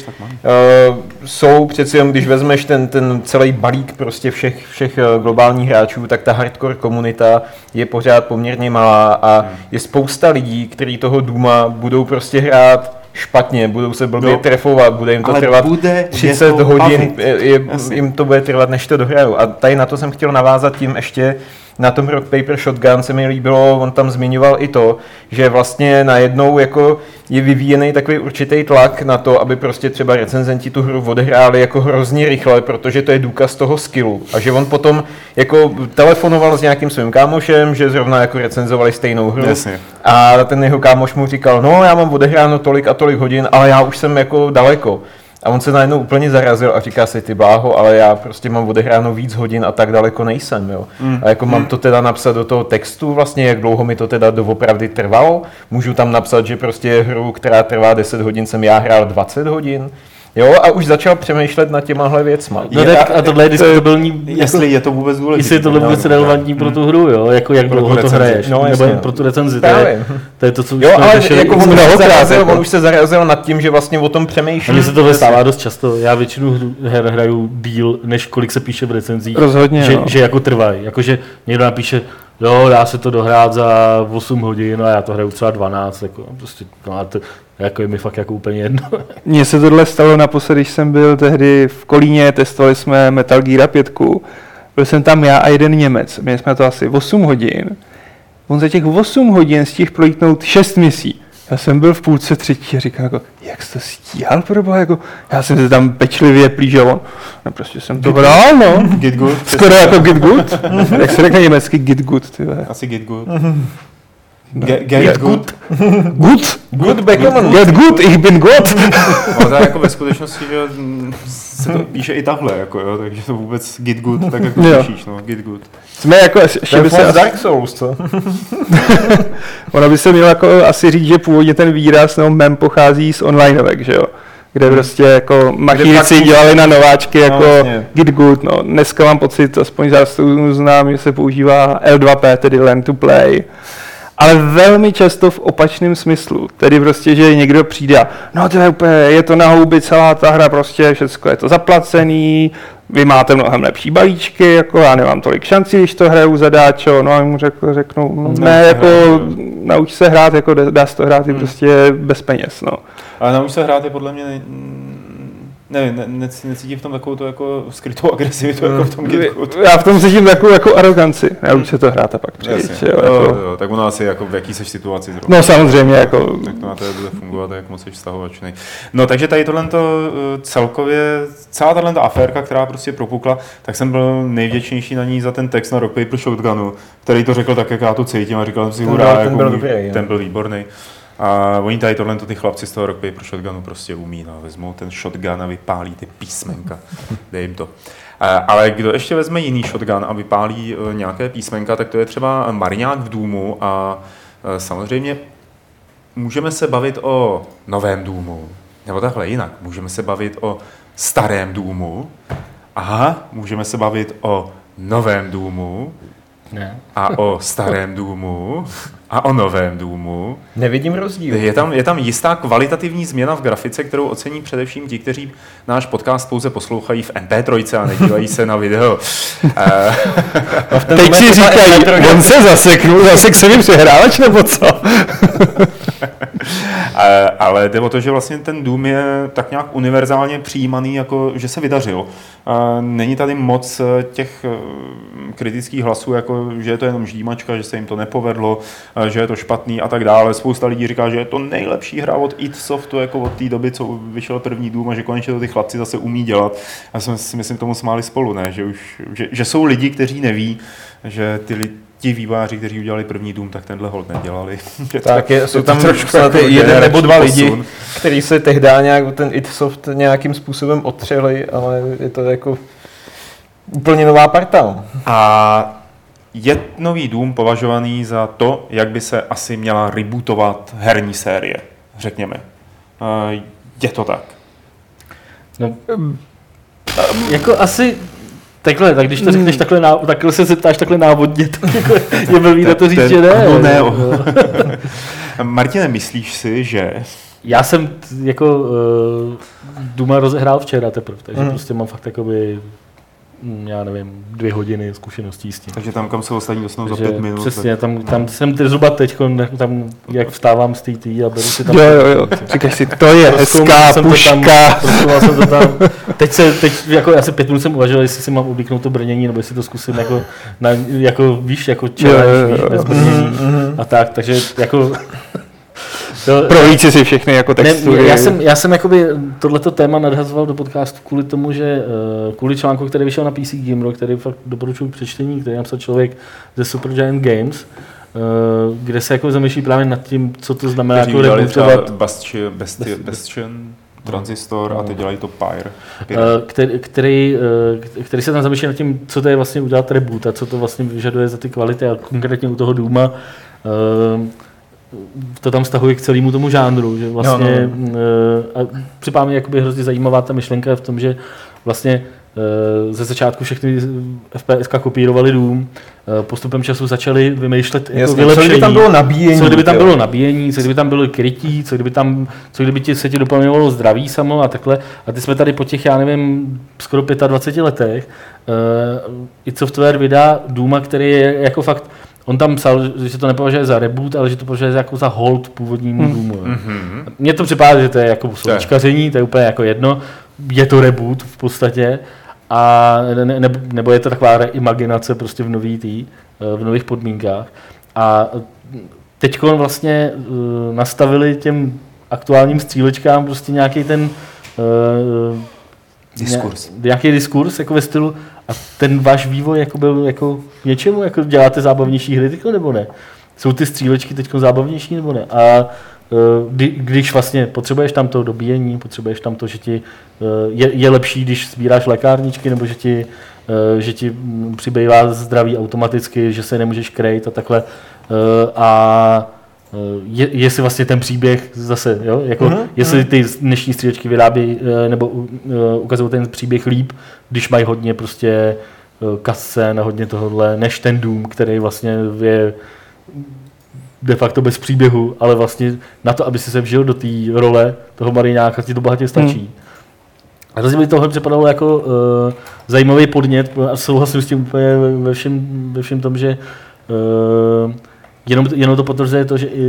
Speaker 4: uh, jsou přeci jenom, když vezmeš ten, ten celý balík prostě všech, všech eh, globálních hráčů, tak ta hardcore komunita je pořád poměrně malá a
Speaker 2: Hmm.
Speaker 4: je spousta lidí, kteří toho Duma budou prostě hrát špatně, budou se blbě
Speaker 2: Jo.
Speaker 4: trefovat, bude jim to
Speaker 2: Ale
Speaker 4: trvat
Speaker 2: bude
Speaker 4: 30
Speaker 2: je to
Speaker 4: hodin,
Speaker 2: bavit.
Speaker 4: je, jim to bude trvat, než to dohrajou. A tady na to jsem chtěl navázat tím ještě, na tom Rock Paper Shotgun se mi líbilo, on tam zmiňoval i to, že vlastně najednou jako je vyvíjený takový určitý tlak na to, aby prostě třeba recenzenti tu hru odehráli jako hrozně rychle, protože to je důkaz toho skillu. A že on potom jako telefonoval s nějakým svým kámošem, že zrovna jako recenzovali stejnou hru.
Speaker 2: Jasně.
Speaker 4: A ten jeho kámoš mu říkal, no já mám odehráno tolik a tolik hodin, ale já už jsem jako daleko. A on se najednou úplně zarazil a říká si, ty bláho, ale já prostě mám odehráno víc hodin a tak daleko nejsem, jo. Mm. A jako mám to teda napsat do toho textu vlastně, jak dlouho mi to teda doopravdy trvalo. Můžu tam napsat, že prostě hru, která trvá 10 hodin, jsem já hrál 20 hodin. Jo, a už začal přemýšlet nad těmahle věcma.
Speaker 3: No
Speaker 2: Je-
Speaker 3: tak, a tohle je diskutabilní,
Speaker 2: Jestli je to vůbec důležité.
Speaker 3: jestli je tohle
Speaker 2: no,
Speaker 3: vůbec
Speaker 2: no,
Speaker 3: relevantní pro tu hru, jo? Jako jak
Speaker 2: Pro tu
Speaker 3: dlouho to
Speaker 2: recenzi.
Speaker 3: hraješ,
Speaker 4: No,
Speaker 3: nebo
Speaker 4: jasně.
Speaker 3: pro tu recenzi, to je, to je to, co už
Speaker 4: Jo, ale
Speaker 3: řešili
Speaker 4: jako on, už se
Speaker 1: mnohokrát,
Speaker 4: zarazil,
Speaker 1: jako.
Speaker 4: on už se zarazil nad tím, že vlastně o tom přemýšlí.
Speaker 3: A mně se to stává dost často. Já většinu hru- her hraju díl, než kolik se píše v recenzích.
Speaker 1: Rozhodně,
Speaker 3: že,
Speaker 1: no.
Speaker 3: že jako trvají. Jakože někdo napíše, jo, dá se to dohrát za 8 hodin a já to hraju třeba 12. Jako, prostě, no a to, jako je mi fakt jako úplně jedno. [LAUGHS]
Speaker 1: Mně se tohle stalo naposledy, když jsem byl tehdy v Kolíně, testovali jsme Metal Gear 5. Byl jsem tam já a jeden Němec. Měli jsme to asi 8 hodin. On za těch 8 hodin stihl projítnout 6 misí. Já jsem byl v půlce třetí a říkal, jako, jak jsi to stíhal, proboha, jako, já jsem se tam pečlivě plížil, on, no prostě jsem to hrál, no.
Speaker 2: Git good.
Speaker 1: Skoro jako get good. [LAUGHS] Jak se řekne německy get good, ty.
Speaker 2: Asi get good. [LAUGHS] Get, get,
Speaker 1: Get
Speaker 2: good.
Speaker 1: Good?
Speaker 4: Good Beckerman.
Speaker 1: Get good, ich bin good. [LAUGHS]
Speaker 2: Ale to je jako ve skutečnosti, že se to píše i takhle, jako jo, takže to vůbec get good, tak jako
Speaker 1: Jo.
Speaker 2: píšeš, no, get good.
Speaker 1: Jsme jako, ještě by se asi,
Speaker 4: Dark Souls, co? [LAUGHS]
Speaker 1: ono by se mělo jako asi říct, že původně ten výraz nebo mem pochází z onlineovek, že jo? Kde prostě jako machíci dělali na nováčky jako
Speaker 4: jasně.
Speaker 1: get good, no. Dneska mám pocit, aspoň zástupu znám, že se používá L2P, tedy learn to play. Ale velmi často v opačném smyslu. Tedy prostě, že někdo přijde a no to je úplně, je to na houby celá ta hra, prostě všechno je to zaplacený, vy máte mnohem lepší balíčky, jako já nemám tolik šancí, když to hraju zadáčo, no a mu řekl, řeknu, no,
Speaker 2: Nauč
Speaker 1: ne,
Speaker 2: se
Speaker 1: jako
Speaker 2: hrát, jo.
Speaker 1: nauč se hrát, jako dá- se to hrát i prostě bez peněz, no.
Speaker 2: Ale nauč se hrát je podle mě, ne, nevím, ne, ne, necítím v tom takovou to jako skrytou agresivitu, jako v tom get good.
Speaker 1: Já v tom cítím takovou jako aroganci, nauč se to hrát a pak přejít,
Speaker 2: Jasně,
Speaker 1: jo,
Speaker 2: jo,
Speaker 1: jako.
Speaker 2: jo, tak ono asi jako v jaký seš situaci zrovna.
Speaker 1: No samozřejmě, jako,
Speaker 2: Tak to na to bude fungovat, jak moc jsi vztahovačný. No takže tady tohle celkově, celá tahle aférka, která prostě propukla, tak jsem byl nejvděčnější na ní za ten text na Rock Paper Shotgunu, který to řekl tak, jak já to cítím a říkal jsem si, hurá,
Speaker 4: ten
Speaker 2: jako
Speaker 4: byl dobrý, jo.
Speaker 2: ten byl výborný. A oni tady tohle ty chlapci z toho Rock Paper Shotgunu prostě umí, no, vezmou ten shotgun a vypálí ty písmenka, [LAUGHS] dej jim to. Ale kdo ještě vezme jiný shotgun a vypálí eh, nějaké písmenka, tak to je třeba Mariňák v Důmu a eh, samozřejmě můžeme se bavit o novém důmu, nebo takhle jinak, můžeme se bavit o starém důmu, aha, můžeme se bavit o novém důmu,
Speaker 3: Ne.
Speaker 2: a o [LAUGHS] starém důmu a o novém důmu.
Speaker 4: Nevidím rozdíl.
Speaker 2: Je tam, je tam jistá kvalitativní změna v grafice, kterou ocení především ti, kteří náš podcast pouze poslouchají v MP3 a nedívají se na video. Eh,
Speaker 4: A [LAUGHS] v ten
Speaker 1: Teď si říkají, on se zaseknul, zasek se mi přehrávač nebo co? [LAUGHS]
Speaker 2: Eh, Ale jde o to, že vlastně ten dům je tak nějak univerzálně přijímaný, jako že se vydařil. Eh, Není tady moc těch kritických hlasů, jako že je to jenom ždímačka, že se jim to nepovedlo, že je to špatný a tak dále. Spousta lidí říká, že je to nejlepší hra od id Softu, jako od té doby, co vyšel první dům a že konečně to ty chlapci zase umí dělat. Já jsme si myslím tomu smáli spolu, ne? Že, už, že, že jsou lidi, kteří neví, že ty lidi ti výváři, kteří udělali první dům, tak tenhle hold nedělali. [LAUGHS]
Speaker 4: Tak je, jsou tam
Speaker 2: trošku jako
Speaker 4: jeden nebo dva lidi,
Speaker 2: posun.
Speaker 4: kteří se tehdy nějak ten id Soft nějakým způsobem otřeli, ale je to jako úplně nová parta. no.
Speaker 2: A je nový dům považovaný za to, jak by se asi měla rebootovat herní série, řekněme. Eh, Je to tak.
Speaker 3: No, jako asi takhle, tak když to řekneš takhle, ná, takhle se zeptáš takhle návodně, [LAUGHS] tak jako je blbý na to říct,
Speaker 2: Ten-
Speaker 3: že ne.
Speaker 2: ano, ne. [LAUGHS] Martine, myslíš si, že
Speaker 3: Já jsem jako uh, Duma rozehrál včera teprve, takže
Speaker 4: Mhm.
Speaker 3: prostě mám fakt jakoby, mm, já nevím, dvě hodiny zkušeností s tím.
Speaker 2: takže tam, kam se ostatní dostanou za pět minut,
Speaker 3: Přesně, tam, tam jsem ty zhruba teď, tam jak vstávám z té tý a beru si tam...
Speaker 1: Jo, jo, jo. [LAUGHS] Říkáš si, to je hezká
Speaker 3: tam,
Speaker 1: puška.
Speaker 3: prozkoumal jsem to tam. Teď se, teď jako asi pět minut jsem uvažoval, jestli si mám oblíknout to brnění, nebo jestli to zkusím jako, na, jako víš, jako
Speaker 1: Jo, jo,
Speaker 3: challenge,
Speaker 1: jo,
Speaker 3: víš, bez brnění a tak, takže jako... To,
Speaker 1: Prohlíci si všechny jako textury.
Speaker 3: ne, já jsem, já jsem jakoby tohleto téma nadhazoval do podcastu kvůli tomu, že eh, kvůli článku, který vyšel na PC Gamer, který fakt doporučuji k přečtení, který napsal člověk ze Supergiant Games, eh, kde se jako zamýšlí právě nad tím, co to znamená
Speaker 2: kteří
Speaker 3: jako rebootovat
Speaker 2: Bastion, Bastion, Bastion Transistor a teď dělají to Pyre.
Speaker 3: Eh, který, který, eh, který se tam zamýšlí nad tím, co to je vlastně udělat reboot a co to vlastně vyžaduje za ty kvality a konkrétně u toho Duma eh, to tam stahuje k celému tomu žánru, že vlastně
Speaker 4: No,
Speaker 3: eh, a připadá mi jakoby hrozně zajímavá ta myšlenka v tom, že vlastně eh, ze začátku všechny FPS kopírovali Dům, eh, postupem času začali vymýšlet jako
Speaker 4: Jasně, co
Speaker 3: vylepšení.
Speaker 4: kdyby tam bylo nabíjení?
Speaker 3: Co kdyby tam
Speaker 4: jo?
Speaker 3: bylo nabíjení, co kdyby tam bylo krytí, co kdyby, tam, co kdyby ti, se ti doplňovalo zdraví samo a takhle. A ty jsme tady po těch, já nevím, skoro 25 letech, uh, i software vydá Duma, který je jako fakt, on tam psal, že se to nepovažuje za reboot, ale že to považuje jako za hold původnímu
Speaker 1: Hmm.
Speaker 3: Doomu.
Speaker 2: Mhm.
Speaker 3: Mně to připadá, že to je jako slovíčkaření, to je úplně jako jedno. Je to reboot v podstatě. A ne, ne, nebo je to taková reimaginace prostě v nový tý, eh, v nových podmínkách. A teď vlastně eh, nastavili těm aktuálním střílečkám prostě nějaký ten eh,
Speaker 2: Diskurs.
Speaker 3: Ně, nějaký diskurs jako ve stylu a ten váš vývoj jako byl jako něčemu, jako děláte zábavnější hry teďko, nebo ne? Jsou ty střílečky teď zábavnější nebo ne? A eh, kdy, když vlastně potřebuješ tam to dobíjení, potřebuješ tam to, že ti eh, je, je lepší, když sbíráš lékárničky, nebo že ti, eh, že ti přibývá zdraví automaticky, že se nemůžeš krejt a takhle. A je, jestli vlastně ten příběh zase, jo, jako
Speaker 4: Mhm,
Speaker 3: jestli ty dnešní střílečky vyrábí eh, nebo uh, ukazují ten příběh líp, když mají hodně prostě eh, kascén a hodně tohohle, než ten Doom, který vlastně je de facto bez příběhu, ale vlastně na to, aby si se vžil do té role toho mariňáka, ti to bohatě stačí. Hmm. A to mi tohle připadalo jako uh, zajímavý podnět a souhlasím s tím úplně ve- ve všem, ve všem tom, že uh, jenom, jenom to potvrzuje to, že i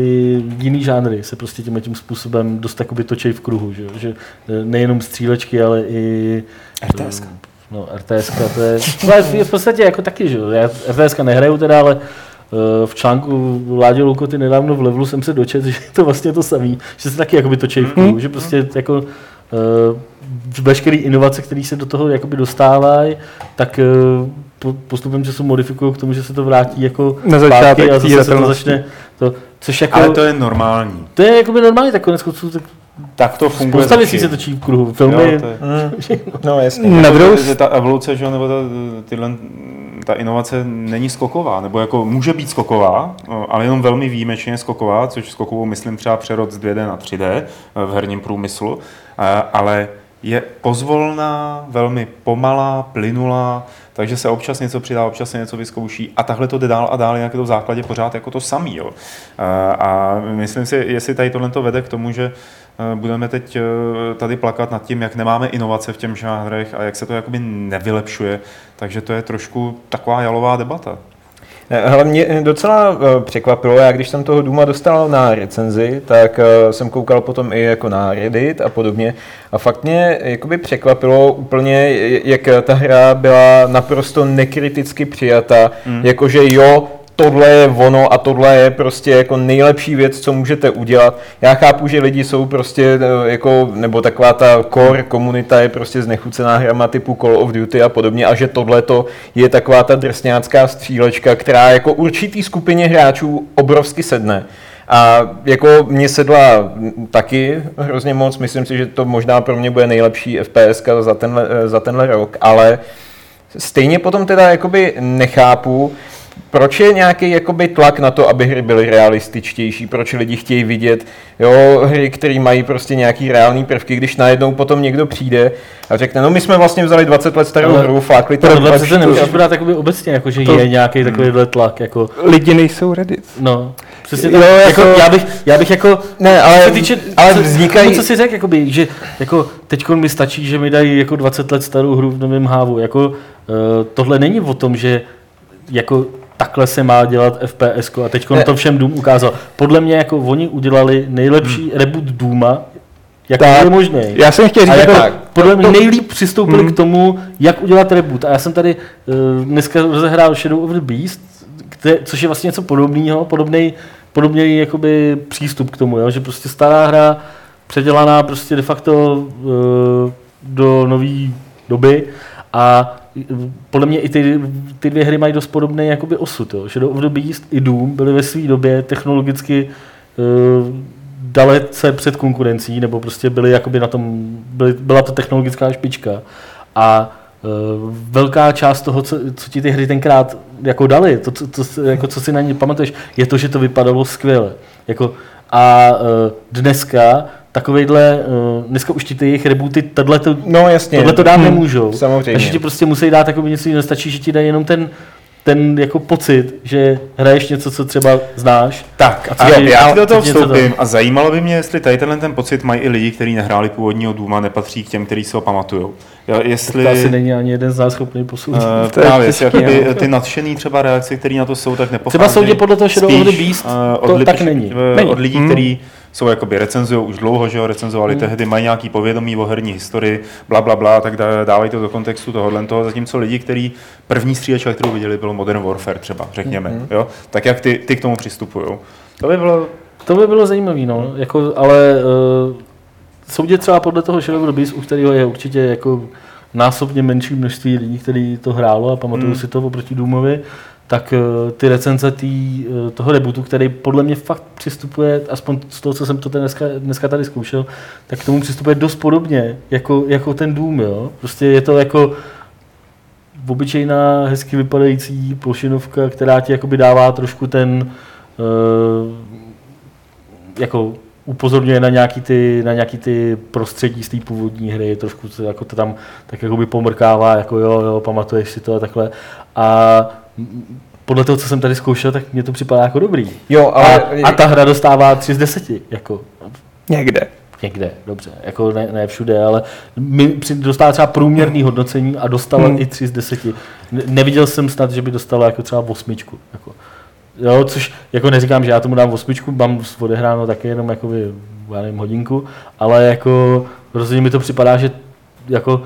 Speaker 3: jiný žánry se prostě tím tím způsobem dost jakoby točí v kruhu, že, že eh, nejenom střílečky, ale i
Speaker 2: RTS.
Speaker 3: No, RTS, to je, to je v podstatě jako taky, že jo. Já RTS nehraju teda, ale eh, v článku Ládě Lukoty nedávno v levelu jsem se dočetl, [LAUGHS] že je to vlastně to samý, že se taky jakoby točí v kruhu, že prostě jako uh, veškeré inovace, které se do toho jakoby dostávají, tak uh, postupem času modifikují k tomu, že se to vrátí jako
Speaker 1: Na
Speaker 3: zpátky
Speaker 1: začátek
Speaker 3: a zase se to začne, to, což jako,
Speaker 2: Ale to je normální.
Speaker 3: to je jakoby normální, tak konec konců, tak
Speaker 2: Tak to funguje.
Speaker 3: spousta věcí se točí v kruhu, filmy,
Speaker 2: Jo, to je-
Speaker 4: Mm, no jasně.
Speaker 1: Na druhou
Speaker 2: že ta evoluce, že, nebo ta, tyhle, ta inovace není skoková, nebo jako může být skoková, ale jenom velmi výjimečně skoková, což skokovou myslím třeba přerod z 2D na 3D v herním průmyslu, a- ale je pozvolná, velmi pomalá, plynulá, takže se občas něco přidá, občas se něco vyzkouší a takhle to jde dál a dál, jak je to v základě pořád jako to samý. Jo. A, a myslím si, jestli tady tohle to vede k tomu, že eh, budeme teď eh, tady plakat nad tím, jak nemáme inovace v těch žánrech a jak se to jakoby nevylepšuje, takže to je trošku taková jalová debata.
Speaker 4: Ale mě docela překvapilo, já když jsem toho Duma dostal na recenzi, tak jsem koukal potom i jako na Reddit a podobně a fakt mě jakoby překvapilo úplně, jak ta hra byla naprosto nekriticky přijata, mm. jakože jo, tohle je ono a tohle je prostě jako nejlepší věc, co můžete udělat. Já chápu, že lidi jsou prostě eh, jako, nebo taková ta core komunita je prostě znechucená hrama typu Call of Duty a podobně a že tohle to je taková ta drsňácká střílečka, která jako určitý skupině hráčů obrovsky sedne. A jako mě sedla taky hrozně moc, myslím si, že to možná pro mě bude nejlepší FPS za tenhle, eh, za tenhle rok, ale stejně potom teda jakoby nechápu, proč je nějaký jakoby tlak na to, aby hry byly realističtější, proč lidi chtějí vidět jo, hry, které mají prostě nějaký reální prvky, když najednou potom někdo přijde a řekne, no my jsme vlastně vzali 20 let starou hru, flákli
Speaker 3: to. Tohle přece nemůžeš brát jakoby obecně, jako, že to, je nějaký takovýhle tlak. Jako...
Speaker 1: Lidi nejsou Reddit.
Speaker 3: No, přesně tak. Jo, jako, jako, já, bych, já bych jako,
Speaker 4: ne, ale, týče,
Speaker 3: ale
Speaker 4: co, vznikají...
Speaker 3: co si řekl, jakoby, že jako teď mi stačí, že mi dají jako 20 let starou hru v novém hávu. Jako, uh, tohle není o tom, že jako takhle se má dělat FPS a teď on to všem Doom ukázal. Podle mě jako oni udělali nejlepší hmm. reboot Dooma, jak tak, je možný.
Speaker 1: Já jsem chtěl říct,
Speaker 3: jako, tak. podle mě nejlíp přistoupili hmm. k tomu, jak udělat reboot. A já jsem tady uh, dneska rozehrál Shadow of the Beast, kde, což je vlastně něco podobného, podobný, podobný jakoby přístup k tomu, jo? že prostě stará hra, předělaná prostě de facto uh, do nové doby a podle mě i ty, ty dvě hry mají dost podobný jakoby osud. Jo. Shadow of the Beast i Doom byly ve své době technologicky uh, dalece před konkurencí, nebo prostě byly jakoby na tom, byly, byla to technologická špička. A uh, velká část toho, co, co ti ty hry tenkrát jako dali, to, to, to, jako co si na ně pamatuješ, je to, že to vypadalo skvěle. Jako, a uh, dneska takovejhle, uh, dneska už ti ty jejich rebooty tohle to,
Speaker 4: no, jasně.
Speaker 3: tohle to dát hmm, nemůžou.
Speaker 4: Samozřejmě.
Speaker 3: Takže ti prostě musí dát jako něco jiného, stačí, že ti dají jenom ten, ten jako pocit, že hraješ něco, co třeba znáš.
Speaker 2: Tak, a, a jo, já do toho vstoupím to... a zajímalo by mě, jestli tady tenhle ten pocit mají i lidi, kteří nehráli původního Duma, nepatří k těm, kteří si ho pamatují.
Speaker 3: jestli... To asi není ani jeden z nás schopný posoudit. Uh,
Speaker 2: právě, jestli ty, ty nadšený třeba reakce, které na to jsou, tak nepocházejí.
Speaker 3: Třeba soudě podle toho Shadow of the Beast, uh, od to lidi, tak není.
Speaker 2: Uh, od lidí, hmm. kteří jsou jakoby recenzují už dlouho, že jo, recenzovali hmm. tehdy, mají nějaký povědomí o herní historii, bla, bla, bla, tak dávají to do kontextu tohohle toho, zatímco lidi, kteří první střílečka, kterou viděli, bylo Modern Warfare třeba, řekněme, hmm. jo, tak jak ty, ty k tomu přistupují.
Speaker 3: To by bylo... To by bylo zajímavé, no, jako, ale uh, soudě třeba podle toho Shadow of u kterého je určitě jako násobně menší množství lidí, kteří to hrálo a pamatuju hmm. si to oproti Doomovi, tak eh, ty recenze tý, eh, toho rebootu, který podle mě fakt přistupuje, aspoň z toho, co jsem to dneska, dneska tady zkoušel, tak k tomu přistupuje dost podobně, jako, jako ten Doom, jo. Prostě je to jako obyčejná, hezky vypadající plošinovka, která ti jakoby dává trošku ten uh, jako upozorňuje na nějaký ty, na nějaký ty prostředí z té původní hry, trošku jako to tam tak jakoby pomrkává, jako jo, jo, pamatuješ si to a takhle. A podle toho, co jsem tady zkoušel, tak mě to připadá jako dobrý.
Speaker 4: Jo, ale...
Speaker 3: A, a ta hra dostává 3 z 10, jako.
Speaker 1: Někde.
Speaker 3: Někde, dobře, jako ne, ne všude, ale mi dostala třeba průměrný hodnocení a dostala hmm. i 3 z 10. Neviděl jsem snad, že by dostala jako třeba osmičku. Jako. Jo, což jako neříkám, že já tomu dám osmičku, mám odehráno taky jenom jako já nevím, hodinku, ale jako rozhodně mi to připadá, že jako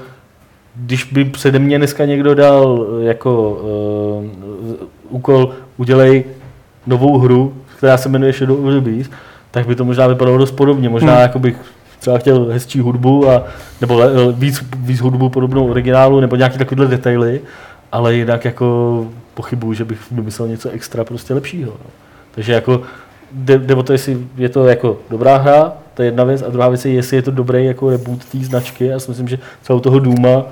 Speaker 3: když by přede mě dneska někdo dal jako uh, úkol, udělej novou hru, která se jmenuje Shadow of the Beast, tak by to možná vypadalo dost podobně. Možná hmm. jako bych třeba chtěl hezčí hudbu, a, nebo víc, víc hudbu podobnou originálu, nebo nějaké takovéhle detaily, ale jinak jako pochybuju, že bych vymyslel něco extra prostě lepšího. No. Takže jako jde, jde o to, jestli je to jako dobrá hra, to je jedna věc, a druhá věc je, jestli je to dobrý jako reboot té značky. Já si myslím, že třeba u toho Duma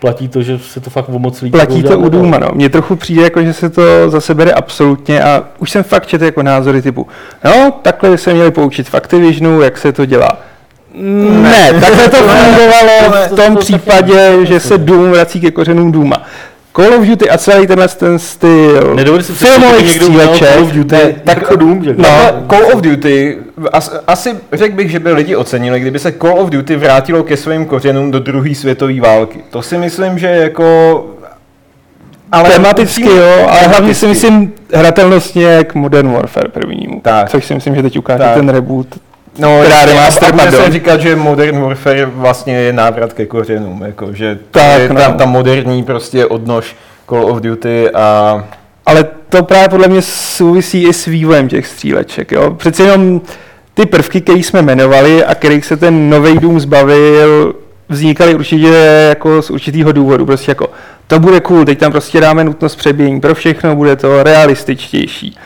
Speaker 3: platí to, že se to fakt o moc líbí.
Speaker 1: Platí to u Duma, no. Mně trochu přijde, jako, že se to zase bere absolutně a už jsem fakt četl jako názory typu, no, takhle se měli poučit v Activisionu, jak se to dělá. Ne, takhle to fungovalo v tom
Speaker 3: to
Speaker 1: případě, že se Doom vrací ke kořenům Dooma. Call of Duty a celý tenhle ten styl
Speaker 3: si
Speaker 1: filmových stříleček,
Speaker 3: Call of Duty
Speaker 4: Ne,
Speaker 3: tak jako Doom, že?
Speaker 1: No.
Speaker 4: No, Call of Duty, as, asi řekl bych, že by lidi ocenili, kdyby se Call of Duty vrátilo ke svým kořenům do druhé světové války. To si myslím, že jako...
Speaker 1: ale tematicky jo, ale hlavně si myslím hratelnostně k Modern Warfare prvnímu,
Speaker 4: Tak.
Speaker 1: což si myslím, že teď ukáže
Speaker 4: Tak.
Speaker 1: ten reboot.
Speaker 4: No,
Speaker 1: Která remaster,
Speaker 4: a se
Speaker 1: pardon.
Speaker 4: říkat, že Modern Warfare vlastně je návrat ke kořenům, jako, že
Speaker 1: Tak,
Speaker 4: je
Speaker 1: no.
Speaker 4: ta, ta moderní prostě odnož Call of Duty a
Speaker 1: Ale to právě podle mě souvisí i s vývojem těch stříleček. Jo? Přece jenom ty prvky, které jsme jmenovali a kterých se ten nový dům zbavil, vznikaly určitě jako z určitého důvodu. Prostě jako, to bude cool, teď tam prostě dáme nutnost přebíjení pro všechno, bude to realističtější.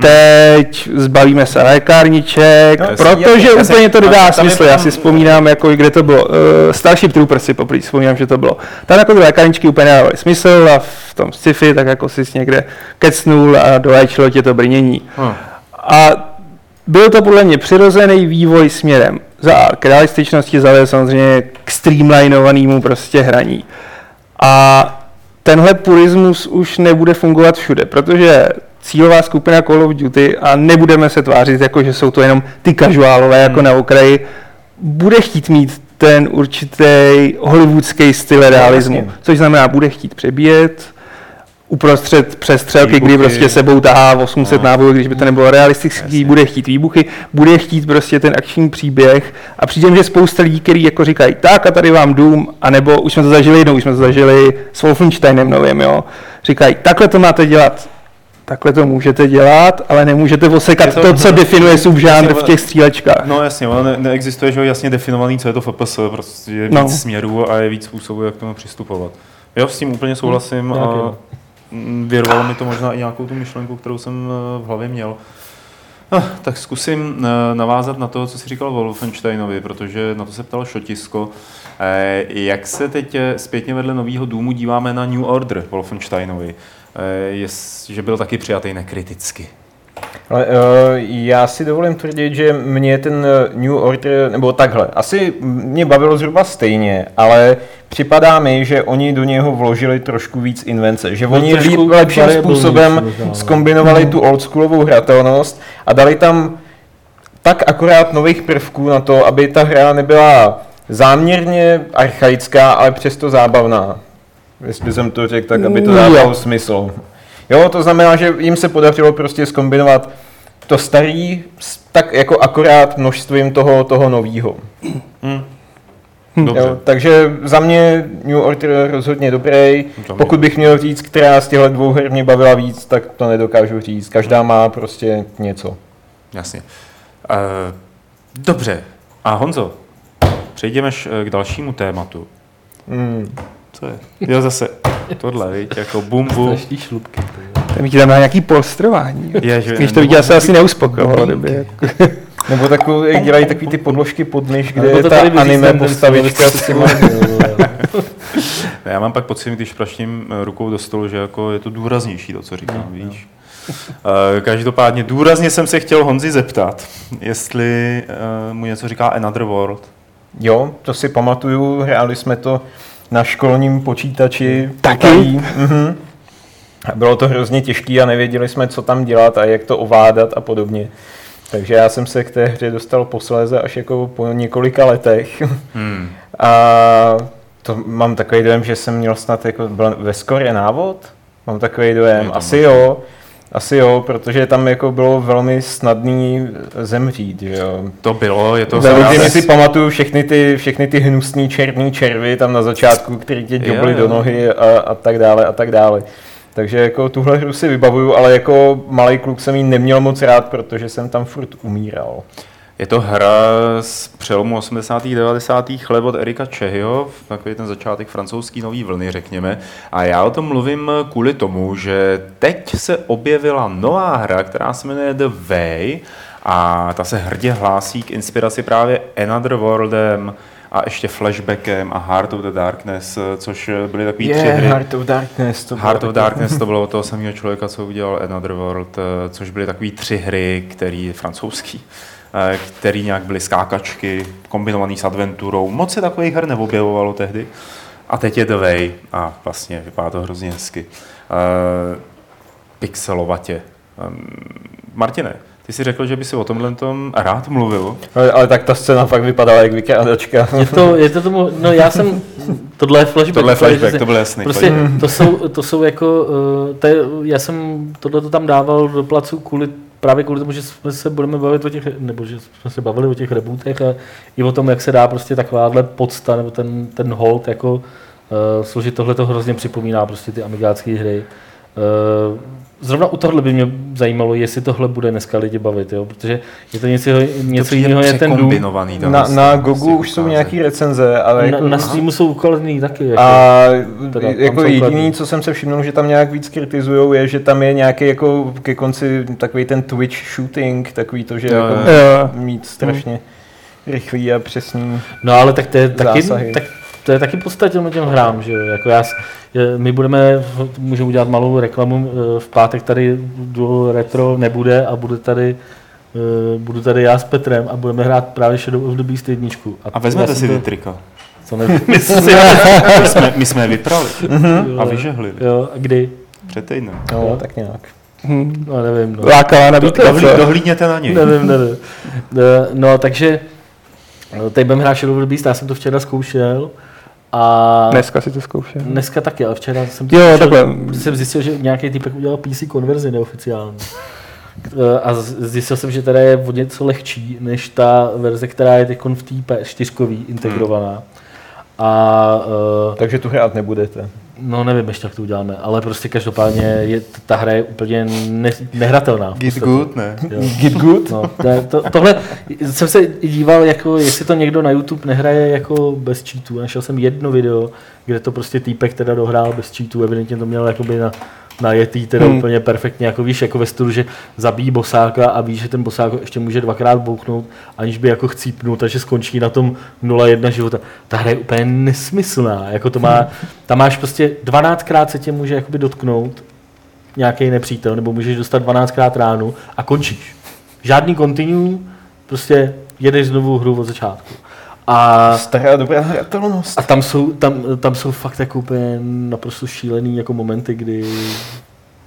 Speaker 1: Teď zbavíme se lékárniček,
Speaker 4: No,
Speaker 1: protože
Speaker 4: jasně.
Speaker 1: úplně to dodá smysl. Já si vzpomínám, jako, kde to bylo. Uh, Starship Troopers si poprvé vzpomínám, že to bylo. Tam jako ty lékárničky úplně nedávaly smysl a v tom sci-fi tak jako si někde kecnul a doléčilo tě to brnění.
Speaker 2: Hm.
Speaker 1: A byl to podle mě přirozený vývoj směrem za A k realističnosti, za samozřejmě k streamlinovanému prostě hraní. A tenhle purismus už nebude fungovat všude, protože cílová skupina Call of Duty, a nebudeme se tvářit jako, že jsou to jenom ty kažuálové jako
Speaker 4: Hmm.
Speaker 1: na okraji, bude chtít mít ten určitý hollywoodský styl realismu,
Speaker 4: jasně.
Speaker 1: což znamená, bude chtít přebíjet, uprostřed přestřelky, kdy prostě sebou tahá 800
Speaker 2: No.
Speaker 1: nábojů, když by to nebylo realistický,
Speaker 2: Jasně.
Speaker 1: bude chtít výbuchy, bude chtít prostě ten akční příběh a přijde, že spousta lidí, kteří jako říkají, tak a tady vám Doom, anebo už jsme to zažili jednou, už jsme to zažili s Wolfensteinem novým, jo, říkají, takhle to máte dělat, takhle to můžete dělat, ale nemůžete osekat
Speaker 2: Je
Speaker 1: to,
Speaker 2: to-
Speaker 1: co [LAUGHS] definuje subžánr v těch střílečkách.
Speaker 2: No jasně, ono ne, neexistuje že jo, jasně definovaný, co je to FPS, prostě je víc
Speaker 1: No.
Speaker 2: směrů a je víc způsobů, jak k tomu přistupovat. Jo, s tím úplně souhlasím
Speaker 3: nějaký,
Speaker 2: a
Speaker 3: no.
Speaker 2: mm, věrovalo mi to možná i nějakou tu myšlenku, kterou jsem eh, v hlavě měl. Ah, tak zkusím eh, navázat na to, co jsi říkal Wolfensteinovi, protože na to se ptal Šotisko. Eh, Jak se teď zpětně vedle nového důmu díváme na New Order Wolfensteinovi? Eh, že byl taky přijatý nekriticky.
Speaker 4: Ale uh, já si dovolím tvrdit, že mě ten eh, New Order, nebo takhle, asi mě bavilo zhruba stejně, ale připadá mi, že oni do něho vložili trošku víc invence, že
Speaker 3: Byl
Speaker 4: oni líp, lepším způsobem
Speaker 3: no.
Speaker 4: skombinovali tu oldschoolovou hratelnost a dali tam tak akorát nových prvků na to, aby ta hra nebyla záměrně archaická, ale přesto zábavná. Jestli jsem to řekl, tak aby to dávalo smysl. Jo, to znamená, že jim se podařilo prostě skombinovat to starý s tak jako akorát množstvím toho, toho novýho.
Speaker 2: Hm.
Speaker 1: Hm.
Speaker 2: Dobře.
Speaker 4: Jo, takže za mě New Order rozhodně dobrý. Pokud bych měl říct, která z těchto dvou her mě bavila víc, tak to nedokážu říct. Každá má prostě něco.
Speaker 2: Jasně. Uh, dobře. A Honzo, přejdeme š- k dalšímu tématu.
Speaker 4: Mm.
Speaker 2: Co je? Jo, zase tohle, viď, jako bum bum.
Speaker 3: Strašný šlupky. ty jo.
Speaker 1: Tam ti tam má nějaký polstrování.
Speaker 2: Je, že-
Speaker 1: Když to viděl, se asi neuspokojilo. Jako. [LAUGHS]
Speaker 4: Nebo takový, jak dělají takový ty podložky pod myš, kde je
Speaker 3: to
Speaker 4: ta anime postavička s těma... [LAUGHS]
Speaker 2: Já mám pak pocit, když praštím eh, rukou do stolu, že jako je to důraznější to, co říkám, víš. Eh, Každopádně důrazně jsem se chtěl Honzi zeptat, jestli eh, mu něco říká Another World.
Speaker 4: Jo, to si pamatuju, hráli jsme to na školním počítači. Taky? Mhm. A Bylo to hrozně těžké a nevěděli jsme, co tam dělat a jak to ovládat a podobně. Takže já jsem se k té hře dostal posléze až jako po několika letech.
Speaker 2: Hmm. [LAUGHS]
Speaker 4: A to mám takový dojem, že jsem měl snad jako byl ve skore návod. Mám takový
Speaker 2: Je
Speaker 4: dojem. Asi jo. Asi jo, protože tam jako bylo velmi snadný zemřít, že jo.
Speaker 2: To bylo, je to
Speaker 4: Velmi
Speaker 2: zase-
Speaker 4: si pamatuju všechny ty, všechny ty hnusný černý červy tam na začátku, který tě
Speaker 2: Jo,
Speaker 4: do nohy a, a tak dále a tak dále. Takže jako tuhle hru si vybavuju, ale jako malý kluk jsem ji neměl moc rád, protože jsem tam furt umíral.
Speaker 2: Je to hra z přelomu 80. 90. let od Erika Čehyho, takový ten začátek francouzský nový vlny, řekněme. A já o tom mluvím kvůli tomu, že teď se objevila nová hra, která se jmenuje The Way a ta se hrdě hlásí k inspiraci právě Another Worldem a ještě Flashbackem a Heart of the Darkness, což byly takové tři hry.
Speaker 4: Heart of Darkness. To
Speaker 2: Heart
Speaker 4: bylo
Speaker 2: of
Speaker 4: taky-
Speaker 2: Darkness to bylo od [LAUGHS] toho samého člověka, co udělal Another World, což byly takové tři hry, které francouzský, který nějak byly skákačky, kombinovaný s adventurou. Moc se takových her neobjevovalo tehdy. A teď je The Way a vlastně vypadá to hrozně hezky. Uh, pixelovatě. Um, Martine, ty jsi řekl, že by si o tomhle tom rád mluvil.
Speaker 4: Ale, ale tak ta scéna fakt vypadala jak vykrádačka.
Speaker 3: Je to, je to tomu, no já jsem, tohle je flashback.
Speaker 2: Tohle je flashback, to byl jasný.
Speaker 3: Prostě to jsou, to jsou jako, uh, to je, já jsem tohle to tam dával do placu kvůli, právě kvůli tomu, že jsme se budeme bavit o těch, nebo že jsme se bavili o těch rebootech a i o tom, jak se dá prostě takováhle podsta, nebo ten, ten hold jako uh, složit, tohle to hrozně připomíná prostě ty amigácké hry. Uh, zrovna u tohle by mě zajímalo, jestli tohle bude dneska lidi bavit, jo? protože je to něco, něco jiného, je ten dům.
Speaker 4: Na, na Gogu už jsou nějaký recenze, ale
Speaker 3: Na,
Speaker 4: jako,
Speaker 3: na Steamu jsou ukladný taky. Jako.
Speaker 4: a
Speaker 3: Teda
Speaker 4: jako jediný, co jsem se všiml, že tam nějak víc kritizujou, je, že tam je nějaký jako ke konci takový ten Twitch shooting, takový to, že
Speaker 2: Jo,
Speaker 4: jako
Speaker 2: jo.
Speaker 4: Mít strašně rychlý a přesný.
Speaker 3: No ale tak to je taky,
Speaker 4: Zásahy.
Speaker 3: tak, to je taky podstatě těm hrám, že jo. Jako já, my budeme, můžeme udělat malou reklamu, eh, v pátek tady Duo Retro nebude a bude tady eh, budu tady já s Petrem a budeme hrát právě Shadow of the Beast jedničku.
Speaker 2: A vezmete
Speaker 3: já
Speaker 2: si
Speaker 3: jsem
Speaker 2: ty trika.
Speaker 3: Co nevím. [LAUGHS] [LAUGHS]
Speaker 2: My jsme, my jsme je vyprali a vyžehlili
Speaker 3: Jo, a kdy?
Speaker 2: před týdnem.
Speaker 4: No, tak nějak.
Speaker 1: Hm.
Speaker 3: No nevím. No.
Speaker 1: Lákavá nabídka,
Speaker 2: Dohlí, dohlídněte na něj.
Speaker 3: nevím, nevím. Eh, No, takže teď budeme hrát Shadow of the Beast, já jsem to včera zkoušel a
Speaker 1: Dneska si to zkoušel.
Speaker 3: Dneska taky, ale včera jsem,
Speaker 1: Jo,
Speaker 3: zkoušel,
Speaker 1: takhle.
Speaker 3: jsem zjistil, že nějaký typek udělal PC konverzi neoficiální. Eh, A zjistil jsem, že teda je o něco lehčí, než ta verze, která je teď v té P4 integrovaná. A uh,
Speaker 4: Takže tu hrát nebudete.
Speaker 3: No nevím ještě, jak to uděláme, ale prostě každopádně je, ta hra je úplně ne, nehratelná.
Speaker 2: Git good, ne?
Speaker 3: Jo. [LAUGHS]
Speaker 4: Git good?
Speaker 3: No, to, je- to, tohle jsem se díval, jako, jestli to někdo na YouTube nehraje jako bez cheatů. Našel jsem jedno video, kde to prostě týpek teda dohrál bez cheatů, evidentně to měl jakoby na, na jetý teda
Speaker 1: Hmm.
Speaker 3: úplně perfektně, jako víš, jako ve stylu, že zabíjí bosáka a víš, že ten bosák ještě může dvakrát bouchnout, aniž by jako chcípnul, takže skončí na tom 0-1 života. Ta hra je úplně nesmyslná, jako to má, [LAUGHS] tam máš prostě 12krát se tě může jakoby dotknout nějaký nepřítel, nebo můžeš dostat 12krát ránu a končíš. Žádný continue, prostě jedeš znovu hru od začátku. A,
Speaker 4: Stará dobrá hratelnost.
Speaker 3: a tam, jsou, tam, tam jsou fakt jako úplně naprosto šílený jako momenty, kdy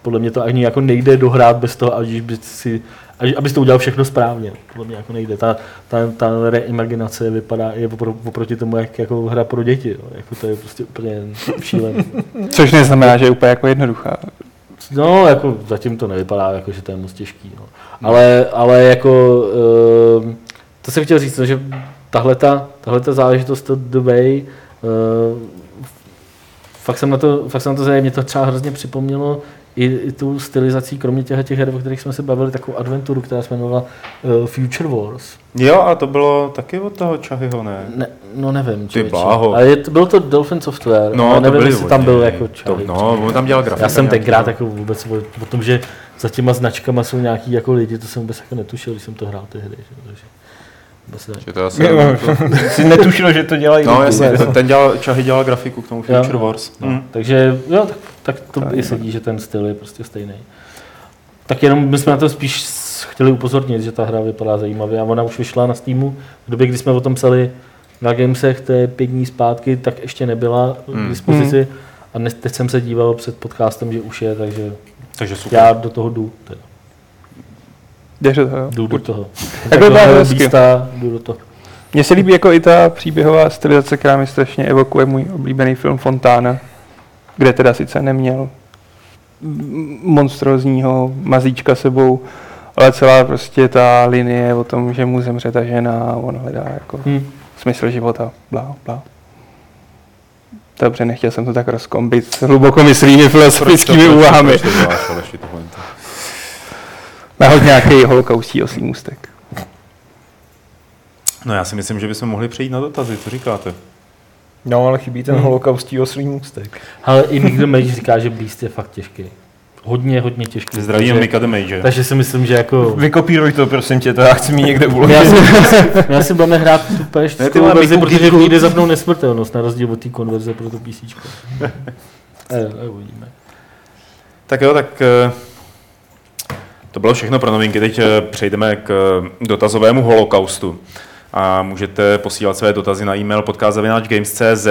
Speaker 3: podle mě to ani jako nejde dohrát bez toho, aniž by si, až- abys to udělal všechno správně. Podle mě jako nejde. Ta, ta, ta reimaginace vypadá je opro, oproti tomu, jak jako hra pro děti. Jo. Jako to je prostě úplně šílený.
Speaker 1: Což neznamená, že je úplně jako jednoduchá.
Speaker 3: No, jako zatím to nevypadá, jako, že to je moc těžký. No. Ale, ale jako, uh, to jsem chtěl říct, no, že tahle ta záležitost, to The Way, uh, fakt jsem na to, fakt jsem na to zajímavý, mě to třeba hrozně připomnělo i, i tu stylizací, kromě těch, těch her, o kterých jsme se bavili, takovou adventuru, která se jmenovala uh, Future Wars.
Speaker 2: Jo, a to bylo taky od toho Čahyho, ne?
Speaker 3: Ne, no nevím.
Speaker 2: Ty bláho.
Speaker 3: Ale je, to- byl to Dolphin Software,
Speaker 2: No, to
Speaker 3: nevím,
Speaker 2: byli
Speaker 3: jestli tam byl jako
Speaker 2: to,
Speaker 3: Charlie.
Speaker 2: No, on tam dělal grafiku.
Speaker 3: Já jsem tenkrát jako vůbec o, o tom, že za těma značkama jsou nějaký jako lidi, to jsem vůbec jako netušil, když jsem to hrál ty hry. Že, takže.
Speaker 2: Že to asi, [LAUGHS]
Speaker 4: Jsi netušil, že to dělají
Speaker 2: no, jasně, ten- ten dělal, Čahy dělal grafiku k tomu Future
Speaker 3: Jo.
Speaker 2: Wars.
Speaker 3: No,
Speaker 2: Mm.
Speaker 3: Takže jo, tak, tak to i sedí, že ten styl je prostě stejný. Tak jenom my jsme na to spíš chtěli upozornit, že ta hra vypadá zajímavě a ona už vyšla na Steamu. V době, kdy jsme o tom psali na Gamesech, to je pět dní zpátky, tak ještě nebyla
Speaker 2: Hmm.
Speaker 3: k dispozici. A dnes, teď jsem se díval před podcastem, že už je, takže
Speaker 2: Takže super.
Speaker 3: já do toho jdu. Teda.
Speaker 1: Jdeš do toho.
Speaker 3: Jdu do toho.
Speaker 1: Tak to
Speaker 3: Jako
Speaker 1: hezky.
Speaker 3: Jdu do toho.
Speaker 1: Mně se líbí jako i ta příběhová stylizace, která mi strašně evokuje můj oblíbený film Fontána, kde teda sice neměl m- monstrózního mazíčka sebou, ale celá prostě ta linie o tom, že mu zemře ta žena a on hledá jako
Speaker 3: Hm.
Speaker 1: smysl života, blá, blá. Dobře, nechtěl jsem to tak rozkombit s hlubokomyslými filozofickými úvahami.
Speaker 2: Proč to Aleši, tohle?
Speaker 1: Nahoď nějaký holokaustí oslý můstek.
Speaker 2: No já si myslím, že bychom mohli přejít na dotazy, co říkáte?
Speaker 4: No, ale chybí ten holokaustí oslý můstek.
Speaker 3: Ale i Miguel Mage říká, že Beast je fakt těžký. Hodně, hodně těžký.
Speaker 2: Zdravím
Speaker 3: takže,
Speaker 2: Mika the Major.
Speaker 3: takže si myslím, že jako...
Speaker 4: Vykopíruj to, prosím tě, to já chci mít někde uložit.
Speaker 3: asi, my asi budeme hrát tu
Speaker 2: Ne, ty
Speaker 3: peštickou
Speaker 2: vole,
Speaker 3: verzi, protože vyjde za mnou nesmrtelnost, na rozdíl od té konverze pro to PC. e, e, uvidíme.
Speaker 2: Tak jo, tak eh, To bylo všechno pro novinky. Teď eh, přejdeme k eh, dotazovému holokaustu. A můžete posílat své dotazy na e-mail podcast.games.cz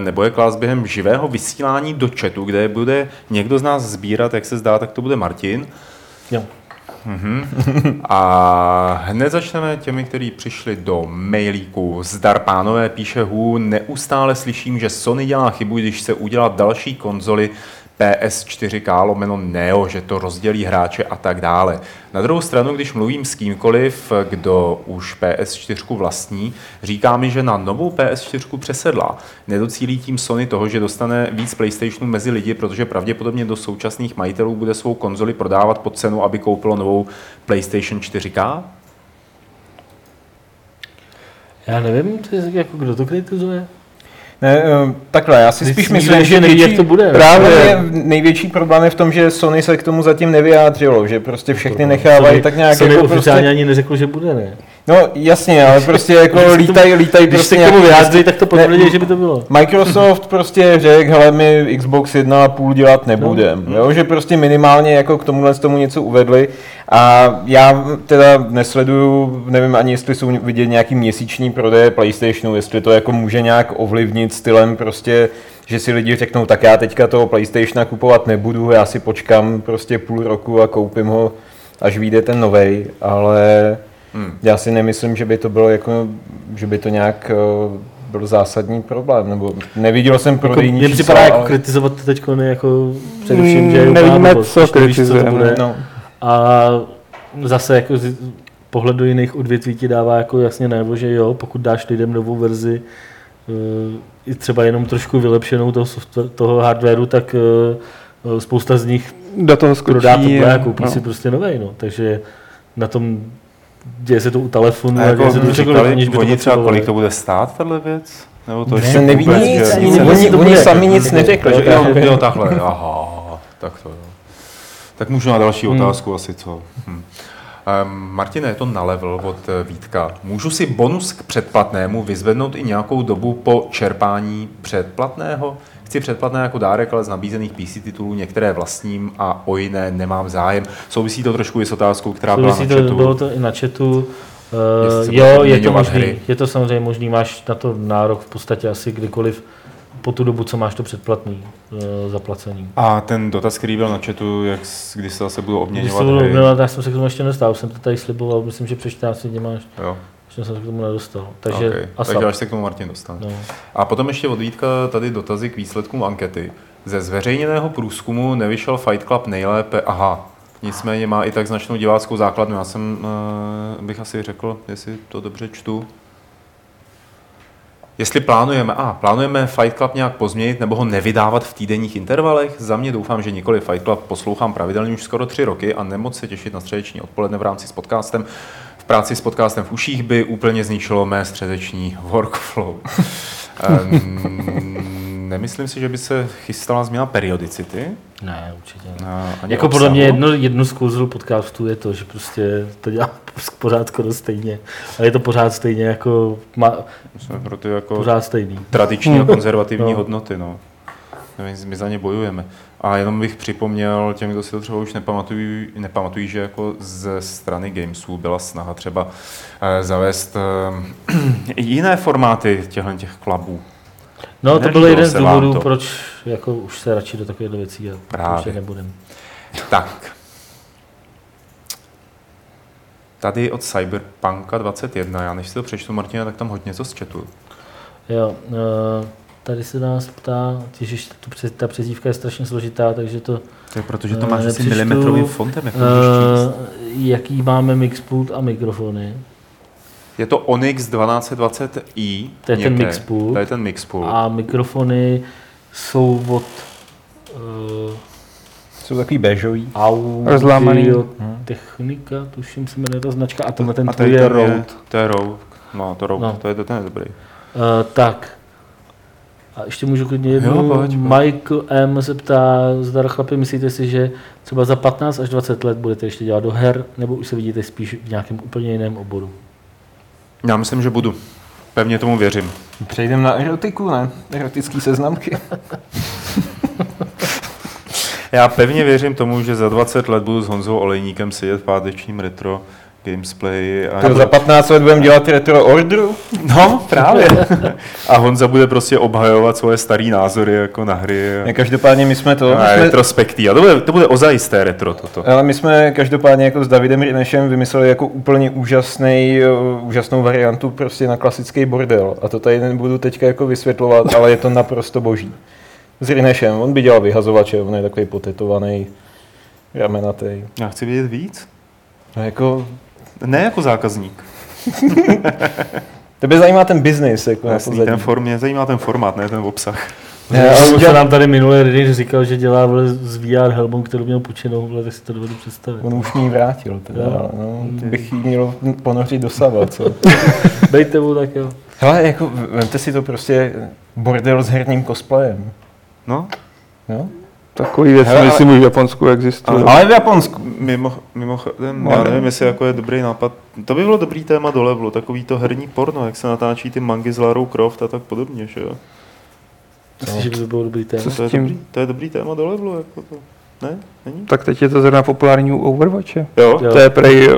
Speaker 2: nebo je klást během živého vysílání do chatu, kde bude někdo z nás sbírat, jak se zdá, tak to bude Martin.
Speaker 3: Jo.
Speaker 2: A hned začneme těmi, kteří přišli do mailíku. Zdar pánové, píše Hu, neustále slyším, že Sony dělá chybu, když se udělat další konzoli PS4K lomeno Neo, že to rozdělí hráče a tak dále. Na druhou stranu, když mluvím s kýmkoliv, kdo už PS4 vlastní, říká mi, že na novou PS4 přesedla. Nedocílí tím Sony toho, že dostane víc PlayStationů mezi lidi, protože pravděpodobně do současných majitelů bude svou konzoli prodávat pod cenu, aby koupilo novou PlayStation 4K?
Speaker 3: Já nevím, to je, jako kdo to kritizuje.
Speaker 4: Ne, eh, takhle, já si
Speaker 3: Teď
Speaker 4: spíš myslím, že
Speaker 3: neví,
Speaker 4: větší,
Speaker 3: jak to bude.
Speaker 1: Právě.
Speaker 4: Právě největší problém je v tom, že Sony se k tomu zatím nevyjádřilo, že prostě všechny nechávají
Speaker 3: Sony-
Speaker 4: tak nějak
Speaker 3: Sony
Speaker 4: jako
Speaker 3: oficiálně
Speaker 4: prostě,
Speaker 3: ani neřekl, že bude, ne?
Speaker 4: No jasně, ale prostě jako lítají, lítají
Speaker 3: Když
Speaker 4: prostě
Speaker 3: se k tomu
Speaker 4: nějaký-
Speaker 3: vyjádří, tak to potvrdí, že by to bylo.
Speaker 4: Microsoft [CLEARS THROAT] prostě řekl, hele, my Xbox 1,5 dělat nebudem,
Speaker 3: No.
Speaker 4: jo, že prostě minimálně jako k tomuhle z tomu něco uvedli a já teda nesleduju, nevím ani jestli jsou vidět nějaký měsíční prodeje PlayStationu, jestli to jako může nějak ovlivnit stylem prostě, že si lidi řeknou, tak já teďka toho PlayStationa kupovat nebudu, já si počkám prostě půl roku a koupím ho, až vyjde ten novej, ale
Speaker 2: Hmm.
Speaker 4: já si nemyslím, že by to bylo jako, že by to nějak eh, byl zásadní problém, nebo neviděl jsem
Speaker 3: Jako,
Speaker 4: prodejní
Speaker 3: mně
Speaker 4: čísla,
Speaker 3: připadá jako
Speaker 4: ale-
Speaker 3: kritizovat to teď jako především, že je
Speaker 1: Mm, nevíme,
Speaker 3: blbost,
Speaker 1: co
Speaker 3: to
Speaker 1: kritizujeme.
Speaker 3: bude.
Speaker 4: No.
Speaker 3: A zase jako z, pohled do jiných odvětví ti dává jako jasně najevo, že jo, pokud dáš lidem novou verzi, eh, i třeba jenom trošku vylepšenou toho, software, toho hardwareu, tak eh, spousta z nich
Speaker 1: Do toho skočí.
Speaker 3: prodá tohle a koupí
Speaker 1: no.
Speaker 3: si prostě novej, no. Takže na tom děje se to u telefonu
Speaker 2: A
Speaker 3: a,
Speaker 2: jako
Speaker 3: děje se to
Speaker 2: říkali,
Speaker 3: aniž by to
Speaker 2: oni třeba kolik to bude stát, tahle věc? Nebo to
Speaker 3: Ne,
Speaker 2: ještě
Speaker 4: neví
Speaker 2: vůbec,
Speaker 4: nic,
Speaker 2: že-
Speaker 4: oni,
Speaker 3: jestli to
Speaker 4: oni sami nic
Speaker 3: Takže-
Speaker 4: neřekli. Jo.
Speaker 2: jo, takhle, aha, tak to jo. Tak můžu na další
Speaker 3: Hmm.
Speaker 2: otázku asi co. Hm. Martine, je to na level od eh, Vítka. Můžu si bonus k předplatnému vyzvednout i nějakou dobu po čerpání předplatného? Chci předplatné jako dárek, ale z nabízených PC titulů některé vlastním a o jiné nemám zájem. Souvisí to trošku i s otázkou, která byla
Speaker 3: Souvisí
Speaker 2: na
Speaker 3: to,
Speaker 2: chatu.
Speaker 3: bylo to i na chatu. Uh,
Speaker 2: se
Speaker 3: jo,
Speaker 2: budou
Speaker 3: je to možný.
Speaker 2: hry.
Speaker 3: Je to samozřejmě možný. Máš na to nárok v podstatě asi kdykoliv po tu dobu, co máš to předplatný uh, zaplacení.
Speaker 2: A ten dotaz, který byl na chatu, jak, kdy se zase budou
Speaker 3: Když
Speaker 2: obměňovat
Speaker 3: to bylo,
Speaker 2: hry.
Speaker 3: bylo, já jsem se k tomu ještě nedostal, už jsem to tady sliboval, myslím, že před 14 dny máš,
Speaker 2: Jo,
Speaker 3: ještě jsem se k tomu nedostal. Takže
Speaker 2: okay.
Speaker 3: ASAP.
Speaker 2: Takže až se k tomu Martin dostane.
Speaker 3: No.
Speaker 2: A potom ještě od Vítka tady dotazy k výsledkům ankety. Ze zveřejněného průzkumu nevyšel Fight Club nejlépe, aha, nicméně má i tak značnou diváckou základnu. Já jsem, uh, bych asi řekl, jestli to dobře čtu, Jestli plánujeme, a plánujeme Fight Club nějak pozměnit nebo ho nevydávat v týdenních intervalech? Za mě doufám, že nikoli Fight Club poslouchám pravidelně už skoro tři roky a nemoc se těšit na středeční odpoledne v rámci s podcastem. Práci s podcastem v uších by úplně zničilo mé středeční workflow. [LAUGHS] um, nemyslím si, že by se chystala změna periodicity.
Speaker 3: Ne, určitě ne.
Speaker 2: a ani
Speaker 3: Jako podle mě jedno, jedno z kouzl podcastu je to, že prostě to dělá [LAUGHS] pořád skoro stejně. A je to pořád stejně jako, ma,
Speaker 2: Jsme pro ty jako
Speaker 3: pořád stejný.
Speaker 2: tradiční a konzervativní
Speaker 3: No.
Speaker 2: hodnoty. No. Nevím, my za ně bojujeme. A jenom bych připomněl těm, kdo si to třeba už nepamatují, nepamatují že jako ze strany Gamesů byla snaha třeba eh, zavést eh, [CLEARS THROAT] jiné formáty těchto těch klubů.
Speaker 3: No, to byl jeden z důvodů,
Speaker 2: to?
Speaker 3: proč jako už se radši do takovýchhle věcí a
Speaker 2: Právě.
Speaker 3: už je nebudem.
Speaker 2: Tak. Tady od Cyberpunka 21, já než si to přečtu, Martina, tak tam hodně něco z chatu.
Speaker 3: Jo, eh, tady se nás ptá, přes, ta přezdívka je strašně složitá, takže to,
Speaker 2: To je proto, že
Speaker 3: to máš asi
Speaker 2: milimetrovým fontem. Jak
Speaker 3: uh, jaký máme mixpult a mikrofony.
Speaker 2: Je to Onyx 1220i.
Speaker 3: To je ten. Mixpool.
Speaker 2: To je ten Mixpool.
Speaker 3: A mikrofony jsou od uh,
Speaker 4: Jsou takový béžový.
Speaker 1: Rozlámaný.
Speaker 3: Audio Technika, tuším se jmenuje ta značka, a tenhle ten
Speaker 2: a
Speaker 3: je Rode.
Speaker 2: To je Rode. No, to Rode,
Speaker 3: No.
Speaker 2: to je to ten je dobrý.
Speaker 3: Uh, tak. A ještě můžu klidně jednu.
Speaker 2: Jo, pojď, pojď.
Speaker 3: Michael M. se ptá, zdar chlapi, myslíte si, že třeba za 15 až 20 let budete ještě dělat do her, nebo už se vidíte spíš v nějakém úplně jiném oboru?
Speaker 2: Já myslím, že budu. Pevně tomu věřím.
Speaker 4: Přejdeme na erotiku, ne? Erotický seznamky.
Speaker 2: Já pevně věřím tomu, že za 20 let budu s Honzou Olejníkem sedět v pátečním retro Gamesplay. A
Speaker 4: To za 15 let budeme dělat retro orderu?
Speaker 2: No, právě. [LAUGHS] a Honza bude prostě obhajovat svoje staré názory jako na hry.
Speaker 4: Ne, každopádně my jsme to...
Speaker 2: A
Speaker 4: my jsme,
Speaker 2: retrospektí. A to bude, to bude ozajisté retro toto.
Speaker 4: ale my jsme každopádně jako s Davidem Rinešem vymysleli jako úplně úžasný, úžasnou variantu prostě na klasický bordel. A to tady nebudu teďka jako vysvětlovat, ale je to naprosto boží. S Rinešem, on by dělal vyhazovače, on je takový potetovaný, ramenatý.
Speaker 2: Já chci vědět víc.
Speaker 4: No jako,
Speaker 2: Ne jako zákazník. [LAUGHS]
Speaker 4: tebe zajímá ten biznis, jako
Speaker 2: Jasný, ten form, mě zajímá ten formát, ne ten obsah.
Speaker 4: Ne,
Speaker 3: Já
Speaker 4: ale
Speaker 3: už
Speaker 4: udělal-
Speaker 3: nám tady minulý Riddick říkal, že dělá vole, z VR helmou, kterou měl půjčenou, vole, tak si to dovedu představit.
Speaker 4: On už mi ji vrátil, teda,
Speaker 3: Jo.
Speaker 4: ale no, bych jí měl ponořit do sava, co? [LAUGHS]
Speaker 3: Bejte mu tak jo.
Speaker 4: Hele, jako, vemte si to prostě bordel s herním cosplayem.
Speaker 2: No,
Speaker 4: Jo?
Speaker 1: Takový věci,
Speaker 4: Hele, ale-
Speaker 1: myslím, už v Japonsku existují.
Speaker 2: Ale-
Speaker 4: Ale v Japonsku.
Speaker 2: mimo, mimochodem,
Speaker 1: No,
Speaker 2: já
Speaker 1: ne.
Speaker 2: nevím, jestli jako je dobrý nápad. To by bylo dobrý téma do levelu, takový to herní porno, jak se natáčí ty mangy s Larou Croft a tak podobně, že jo?
Speaker 3: Myslím, že by to bylo dobrý téma.
Speaker 1: Co s
Speaker 2: To je,
Speaker 1: tím?
Speaker 2: dobrý, to je dobrý téma do levelu, jako to. Ne? Není?
Speaker 1: Tak teď je to zrovna populární u Overwatche.
Speaker 2: Jo?
Speaker 3: Jo.
Speaker 1: To je prej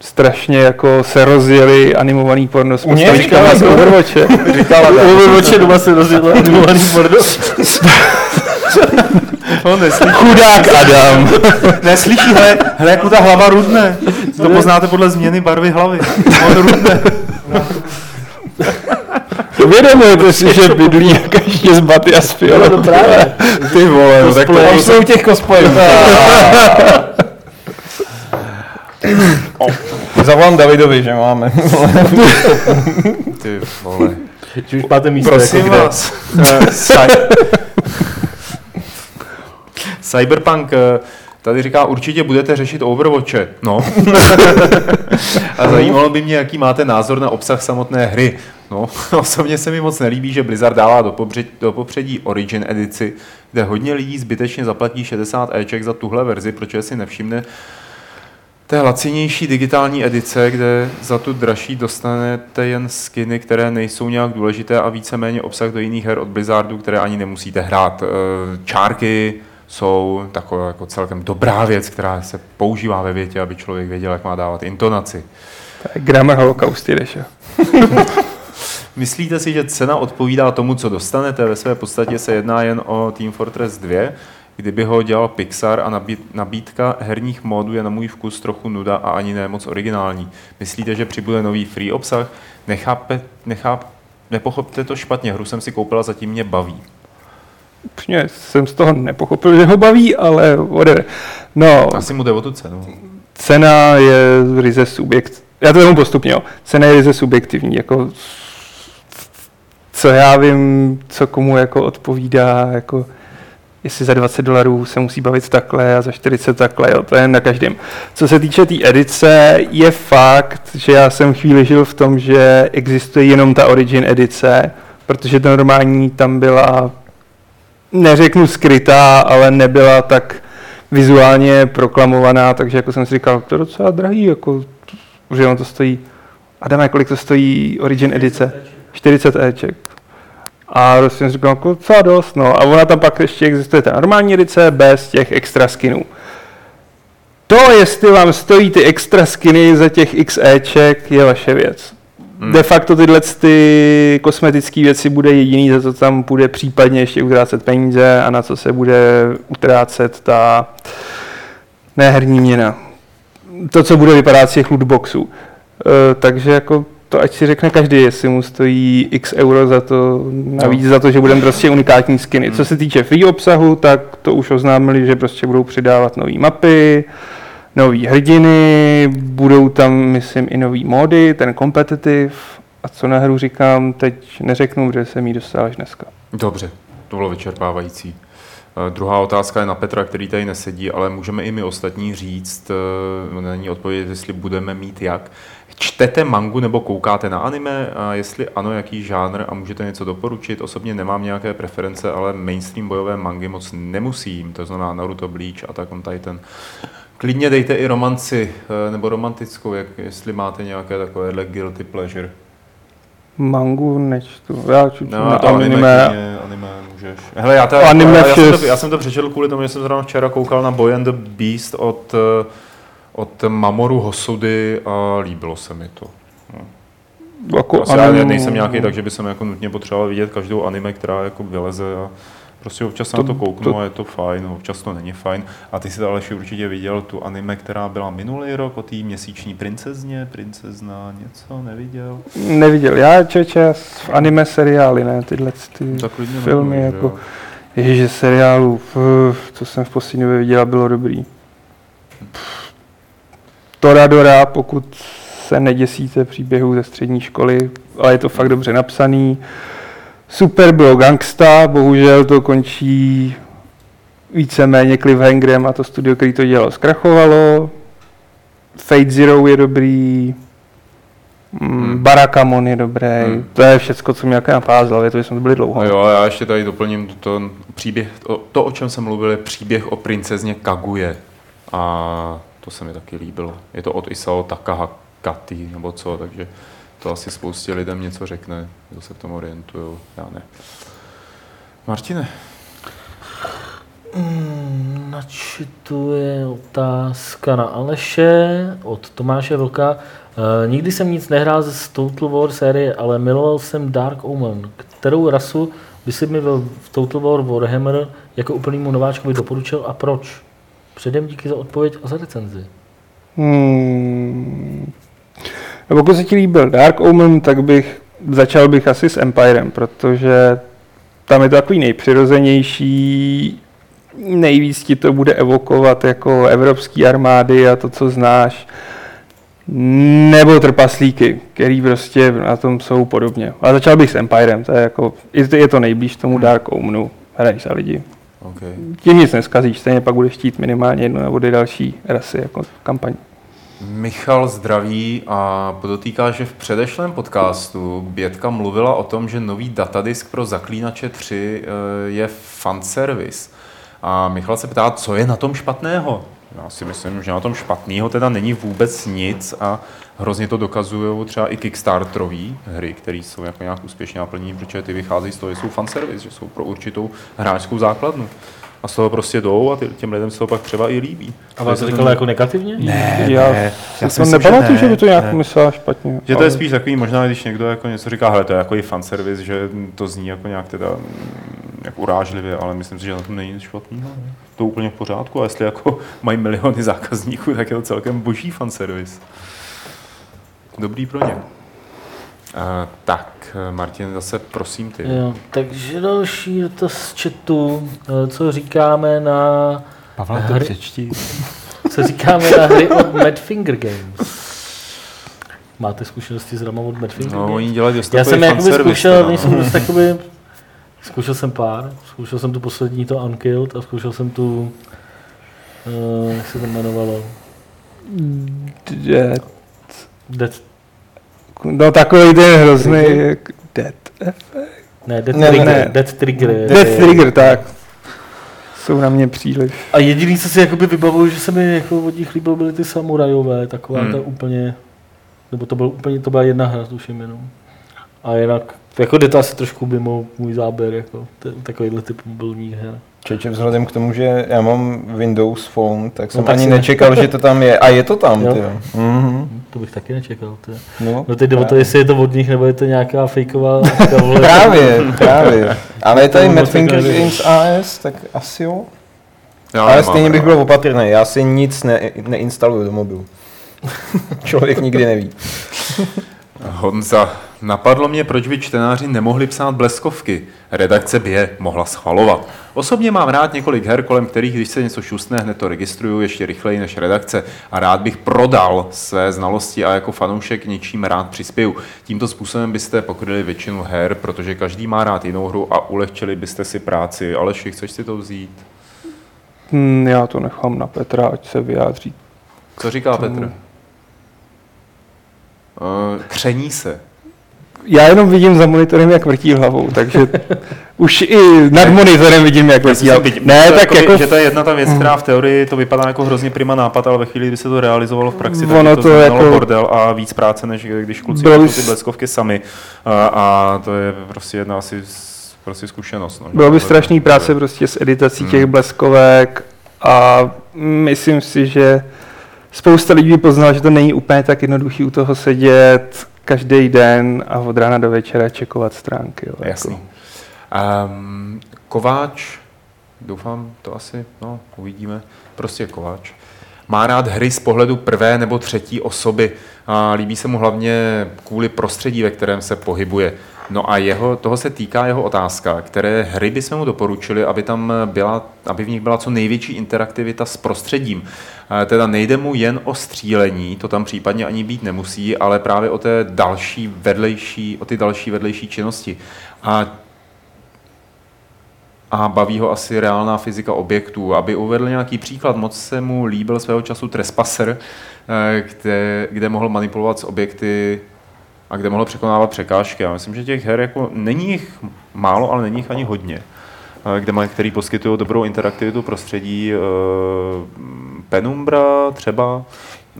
Speaker 1: strašně jako se rozjeli animovaný porno s
Speaker 4: říkala,
Speaker 1: z. Overwatche. [LAUGHS]
Speaker 2: Říkala
Speaker 3: U Overwatche doma se rozjedla [LAUGHS] animovaný porno.
Speaker 2: To neslyší.
Speaker 1: Chudák Adam.
Speaker 2: Neslyší, hele, hele, jak mu ta hlava rudne. To poznáte podle změny barvy hlavy. On rudne.
Speaker 1: Uvědomujete si, že bydlí jak ještě z baty a z
Speaker 3: no právě.
Speaker 2: Ty vole, no tak to
Speaker 4: Až jsou těch cosplayů. Zavolám Davidovi, že máme.
Speaker 2: Ty vole.
Speaker 3: Že už máte místo.
Speaker 2: Prosím
Speaker 3: jako kde.
Speaker 2: vás. eh, cy- Cyberpunk eh, tady říká, určitě budete řešit Overwatche. No. [LAUGHS] A zajímalo by mě, jaký máte názor na obsah samotné hry. No, [LAUGHS] osobně se mi moc nelíbí, že Blizzard dává do, pobřed, do popředí Origin edici, kde hodně lidí zbytečně zaplatí 60 Eček za tuhle verzi, protože si nevšimne té lacinější digitální edice, kde za tu dražší dostanete jen skiny, které nejsou nějak důležité a víceméně obsah do jiných her od Blizzardu, které ani nemusíte hrát. Eh, Čárky jsou taková jako celkem dobrá věc, která se používá ve větě, aby člověk věděl, jak má dávat intonaci.
Speaker 1: To je Grammar Holocaust, jdeš, jo. [LAUGHS]
Speaker 2: Myslíte si, že cena odpovídá tomu, co dostanete? Ve své podstatě se jedná jen o Team Fortress 2, kdyby ho dělal Pixar a nabídka herních módů je na můj vkus trochu nuda a ani ne moc originální. Myslíte, že přibude nový free obsah? Nechápe, necháp, nepochopte to špatně, hru jsem si koupila, zatím mě baví.
Speaker 1: Upřímně jsem z toho nepochopil, že ho baví, ale whatever. No,
Speaker 2: Asi mu jde o tu cenu.
Speaker 1: cena je ryze subjekt. Já to vemu postupně, jo. Cena je ryze subjektivní, jako co já vím, co komu jako odpovídá, jako jestli za 20 dolarů se musí bavit takhle a za 40 takhle, jo, to je na každém. Co se týče té tý edice, je fakt, že já jsem chvíli žil v tom, že existuje jenom ta Origin edice, protože ta normální tam byla, neřeknu skrytá, ale nebyla tak vizuálně proklamovaná, takže jako jsem si říkal, to je docela drahý, jako, že ono to stojí, Adame, kolik to stojí Origin edice? 40 Eček. A prostě jsem říkal, jako docela dost, no. A ona tam pak ještě existuje ta normální edice bez těch extra skinů. To, jestli vám stojí ty extra skiny za těch x Eček, je vaše věc.
Speaker 2: Hmm.
Speaker 1: De facto tyhle ty kosmetické věci bude jediný, za co tam bude případně ještě utrácet peníze a na co se bude utrácet ta neherní měna. To, co bude vypadat z těch lootboxů. E, takže jako to ať si řekne každý, jestli mu stojí x euro za to, navíc
Speaker 2: No.
Speaker 1: za to, že budeme prostě unikátní skiny. Co se týče free obsahu, tak to už oznámili, že prostě budou přidávat nové mapy, nový hrdiny, budou tam, myslím, i nový módy, ten competitive. A co na hru říkám, teď neřeknu, protože jsem jí dostal až dneska.
Speaker 2: Dobře, to bylo vyčerpávající. Eh, Druhá otázka je na Petra, který tady nesedí, ale můžeme i my ostatní říct, eh, na ní jestli budeme mít jak. Čtete mangu nebo koukáte na anime a jestli ano, jaký žánr a můžete něco doporučit. Osobně nemám nějaké preference, ale mainstream bojové mangy moc nemusím, to znamená Naruto, Bleach, Attack on Titan. Klidně dejte i romanci eh, nebo romantickou, jak, jestli máte nějaké takovéhle guilty pleasure.
Speaker 1: Mangu nečtu, já čtu
Speaker 2: No,
Speaker 1: na
Speaker 2: to anime,
Speaker 1: anime.
Speaker 2: anime může můžeš. Hele, já, to,
Speaker 1: Anime
Speaker 2: já, já, jsem to, já jsem to přečetl kvůli tomu, že jsem zrovna včera koukal na Boy and the Beast od, eh, od Mamoru Hosudy a líbilo se mi to.
Speaker 1: Jako
Speaker 2: Prostě já
Speaker 1: anime-
Speaker 2: nejsem nějaký, takže by jsem jako nutně potřeboval vidět každou anime, která jako vyleze a prostě občas to, na
Speaker 1: To-
Speaker 2: kouknu
Speaker 1: to-
Speaker 2: a je to fajn, občas to není fajn. A ty si to Aleši určitě viděl, tu anime, která byla minulý rok o té měsíční princezně, princezna, něco neviděl?
Speaker 1: Neviděl. Já čeče v anime seriály, ne, tyhle ty
Speaker 2: klidně
Speaker 1: filmy,
Speaker 2: nemluvíš,
Speaker 1: jako,
Speaker 2: jo.
Speaker 1: ježiže seriálů, pff, co jsem v poslední době viděl, bylo dobrý. Pff. Toradora, pokud se neděsíte příběhů ze střední školy, ale je to fakt dobře napsaný. Super bylo Gangsta, bohužel to končí víceméně cliffhangerem a to studio, který to dělalo, zkrachovalo. Fate Zero je dobrý, mm,
Speaker 2: Hmm.
Speaker 1: Barakamon je dobrý,
Speaker 2: Hmm.
Speaker 1: to je všecko, co mě nějaké napádá z hlavy, to jsme to byli dlouho.
Speaker 2: Jo, a já ještě tady doplním to, příběh, to, to, o čem jsem mluvil, je příběh o princezně Kaguje. A to se mi taky líbilo. Je to od Isao Takahakati nebo co, takže to asi spoustě lidem něco řekne, kdo se v tom orientují, já ne. Martine,
Speaker 3: Mm, Na chatu je otázka na Aleše od Tomáše Vlka. E, nikdy jsem nic nehrál z Total War série, ale miloval jsem Dark Omen. Kterou rasu by si mi v Total War Warhammer jako úplnému nováčkovi doporučil a proč? Předem díky za odpověď a za recenzi.
Speaker 1: Hmm. Pokud se ti líbil Dark Omen, tak bych začal bych asi s Empirem, protože tam je to takový nejpřirozenější, nejvíc ti to bude evokovat jako evropský armády a to, co znáš, nebo trpaslíky, který prostě na tom jsou podobně. Ale začal bych s Empirem, to je jako, je to, je to nejblíž tomu Dark Omenu, hraj za lidi.
Speaker 2: okay.
Speaker 1: Tím nic neskazíš, stejně pak budeš chtít minimálně jednu nebo dvě další rasy jako kampaň.
Speaker 2: Michal zdraví a podotýká, že v předešlém podcastu Bětka mluvila o tom, že nový datadisk pro Zaklínače 3 eh, je fanservice. A Michal se ptá, co je na tom špatného? Já si myslím, že na tom špatného teda není vůbec nic a hrozně to dokazují třeba i Kickstarterové hry, které jsou jako nějak úspěšně naplnění, protože ty vycházejí z toho, že jsou fanservice, že jsou pro určitou hráčskou základnu. A z toho prostě jdou a těm lidem se to pak třeba i líbí.
Speaker 3: A vás to
Speaker 2: Takže
Speaker 3: říkal jako negativně?
Speaker 2: Ne,
Speaker 1: já
Speaker 2: ne, já si že
Speaker 1: nepamatuju,
Speaker 2: ne,
Speaker 1: že by to nějak
Speaker 2: ne.
Speaker 1: myslela špatně.
Speaker 2: Že to je
Speaker 1: ale-
Speaker 2: spíš takový, možná když někdo jako něco říká, hele, to je jako i fanservice, že to zní jako nějak teda mm, jako urážlivě, ale myslím si, že na tom není nic špatného. To je úplně v pořádku a jestli jako [LAUGHS] mají miliony zákazníků, tak je to celkem boží fanservice. Dobrý pro ně. Uh, tak, Martin, zase prosím ty.
Speaker 3: Jo, takže další dotaz z chatu. Eh, Co říkáme na
Speaker 5: Pavle,
Speaker 3: Hry-
Speaker 5: to přečti. [LAUGHS]
Speaker 3: Co říkáme na hry od Madfinger Games? Máte zkušenosti s hrama od Madfinger
Speaker 2: No,
Speaker 3: Games?
Speaker 2: oni dělají
Speaker 3: Já jsem jakoby zkoušel,
Speaker 2: no.
Speaker 3: dost jakoby, zkoušel jsem pár, zkoušel jsem tu poslední, to Unkilled a zkoušel jsem tu, uh, jak se to jmenovalo,
Speaker 1: Dead.
Speaker 3: Dead,
Speaker 1: No takový ten hrozný, Dead Effect.
Speaker 3: ne, Dead
Speaker 1: Ne,
Speaker 3: Trigger,
Speaker 1: ne.
Speaker 3: Dead Trigger. je-
Speaker 1: Death Trigger, tak. Jsou na mě příliš.
Speaker 3: A jediný, co si jakoby vybavuju, že se mi jako od nich líbil, byly ty samurajové, taková
Speaker 2: Hmm.
Speaker 3: ta úplně, nebo to, byl úplně, to byla jedna hra, tuším jenom. A jinak, jako jde to asi trošku mimo můj záběr, jako t- takovýhle typ mobilních her.
Speaker 4: Čeče, vzhledem k tomu, že já mám Windows Phone, tak jsem
Speaker 3: No, tak
Speaker 4: ani
Speaker 3: si-
Speaker 4: nečekal, že to tam je. A je to tam,
Speaker 3: Jo.
Speaker 4: ty. Mhm.
Speaker 3: To bych taky nečekal. Ty.
Speaker 4: No,
Speaker 3: No teď jde o to, jestli je to od nich, nebo je to nějaká fejková. [LAUGHS]
Speaker 4: Právě, právě. Ale je tady
Speaker 3: jako nevím.
Speaker 4: Games AS, tak asi jo.
Speaker 2: Já
Speaker 4: Ale
Speaker 2: nemám
Speaker 4: stejně bych byl opatrný, já si nic ne, neinstaluju do mobilu. [LAUGHS] Člověk nikdy neví.
Speaker 2: Honza, napadlo mě, proč by čtenáři nemohli psát bleskovky. Redakce by je mohla schvalovat. Osobně mám rád několik her, kolem kterých, když se něco šustne, hned to registruju ještě rychleji než redakce a rád bych prodal své znalosti a jako fanoušek něčím rád přispěju. Tímto způsobem byste pokryli většinu her, protože každý má rád jinou hru a ulehčili byste si práci. Aleši, chceš si to vzít?
Speaker 1: Hm, já to nechám na Petra, ať se vyjádří.
Speaker 2: Co říká Petr? Uh, kření se.
Speaker 1: Já jenom vidím za monitorem, jak vrtí hlavou, takže už i nad monitorem vidím, jak vrtí hlavou. Ne, tak
Speaker 2: jakoby-
Speaker 1: jako
Speaker 2: Že to je jedna ta věc, která v teorii to vypadá jako hrozně prima nápad, ale ve chvíli, kdy se to realizovalo v praxi, tak
Speaker 1: Ono
Speaker 2: to,
Speaker 1: to jako-
Speaker 2: bordel a víc práce, než když kluci
Speaker 1: Bylo
Speaker 2: ty bleskovky sami. A, a, to je prostě jedna asi prostě zkušenost. No,
Speaker 1: Bylo by strašný práce prostě s editací
Speaker 2: Hmm.
Speaker 1: těch bleskovek a myslím si, že spousta lidí by poznala, že to není úplně tak jednoduchý u toho sedět každý den a od rána do večera čekovat stránky. Jo, jako.
Speaker 2: Jasný. Um, Kováč, doufám, to asi, no, uvidíme, prostě Kováč. Má rád hry z pohledu prvé nebo třetí osoby. A líbí se mu hlavně kvůli prostředí, ve kterém se pohybuje. No a jeho, toho se týká jeho otázka, které hry bychom mu doporučili, aby tam byla, aby v nich byla co největší interaktivita s prostředím. Eh, Teda nejde mu jen o střílení, to tam případně ani být nemusí, ale právě o té další vedlejší, o ty další vedlejší činnosti. A a baví ho asi reálná fyzika objektů. Aby uvedl nějaký příklad, moc se mu líbil svého času Trespasser, eh, kde, kde mohl manipulovat s objekty a kde mohl překonávat překážky. Já myslím, že těch her jako není jich málo, ale není jich ani hodně, eh, kde mají, který poskytují dobrou interaktivitu prostředí. eh, Penumbra třeba,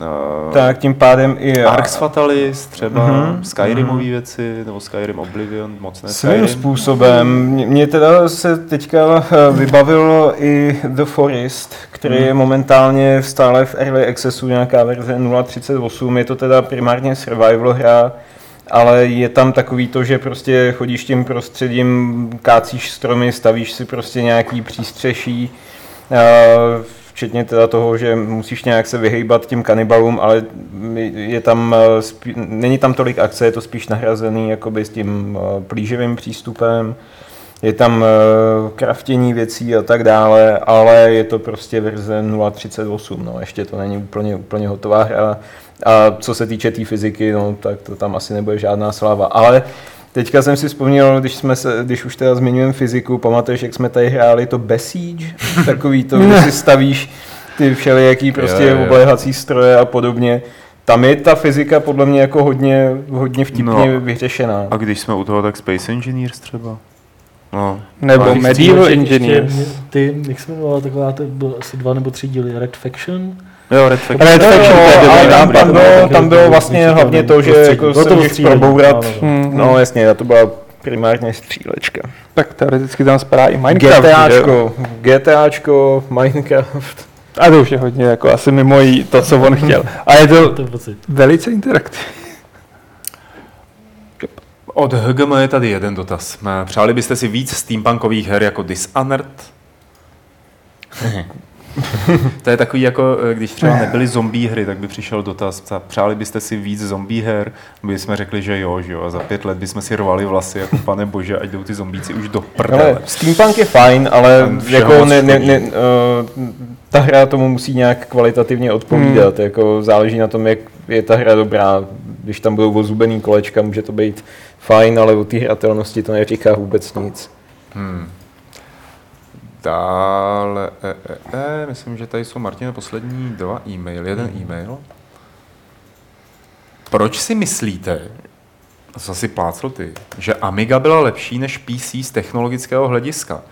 Speaker 2: eh,
Speaker 4: Tak tím pádem i
Speaker 2: Arx Fatalis třeba,
Speaker 4: Mhm,
Speaker 2: Skyrimové věci, nebo Skyrim Oblivion, moc ne
Speaker 4: Svým
Speaker 2: Skyrim.
Speaker 4: způsobem. Mě- teda se teďka eh, vybavil i The Forest, který je momentálně stále v Early Accessu, nějaká verze 0.38. Je to teda primárně survival hra, ale je tam takový to, že prostě chodíš tím prostředím, kácíš stromy, stavíš si prostě nějaký přístřeší, včetně teda toho, že musíš nějak se vyhejbat těm kanibalům, ale je tam, eh, spí, není tam tolik akce, je to spíš nahrazený jakoby s tím eh, plíživým přístupem. Je tam eh, kraftění věcí a tak dále, ale je to prostě verze 0.38, no, ještě to není úplně, úplně hotová hra. A co se týče té tý fyziky, no, tak to tam asi nebude žádná sláva. Ale teďka jsem si vzpomněl, když, jsme se, když už teda zmiňujeme fyziku, pamatuješ, jak jsme tady hráli to Besiege? [LAUGHS] Takový to, kde si stavíš ty všelijaký prostě
Speaker 2: Jo, jo, jo.
Speaker 4: obléhací stroje a podobně. Tam je ta fyzika podle mě jako hodně, hodně vtipně
Speaker 2: No.
Speaker 4: vyřešená.
Speaker 2: A když jsme u toho, tak Space Engineers třeba. No.
Speaker 1: Nebo Medieval
Speaker 3: Ještě-
Speaker 1: Engineers.
Speaker 3: ještě Ty, jak se jmenovala taková, to bylo asi dva nebo tři díly, Red Faction?
Speaker 2: Jo, Red Faction.
Speaker 1: Red
Speaker 4: No,
Speaker 1: Faction, to je
Speaker 4: ale
Speaker 1: dobrý
Speaker 4: tam, tam,
Speaker 1: no,
Speaker 4: bylo, tam
Speaker 3: to
Speaker 4: bylo vlastně hlavně to, že jako se
Speaker 3: to
Speaker 4: můžeš probourat.
Speaker 1: Hmm.
Speaker 4: No jasně, to byla primárně střílečka.
Speaker 1: Tak teoreticky tam spadá i Minecraft.
Speaker 4: GTAčko, GTAčko, Minecraft.
Speaker 1: A to už je hodně jako asi mimo jí to, co on chtěl. A je to
Speaker 3: To
Speaker 1: velice interaktivní.
Speaker 2: Od HGM je tady jeden dotaz. Eh, Přáli byste si víc steampunkových her jako Dishonored? [LAUGHS] to je takový jako, eh, když třeba nebyly zombie hry, tak by přišel dotaz. Přáli byste si víc zombie her? By jsme řekli, že jo, že jo. A za pět let bychom si rovali vlasy jako pane bože, ať jdou ty zombíci už do prdele.
Speaker 4: Ale steampunk je fajn, ale jako ne, ne, ne, uh, ta hra tomu musí nějak kvalitativně odpovídat. Jako záleží na tom, jak je ta hra dobrá. Když tam budou ozubený kolečka, může to být fajn, ale o té hratelnosti to neříká vůbec nic.
Speaker 2: Hmm. Dále, e, e, e, myslím, že tady jsou Martine poslední dva e-mail, jeden e-mail. Proč si myslíte, a co si plácl ty, že Amiga byla lepší než PC z technologického hlediska?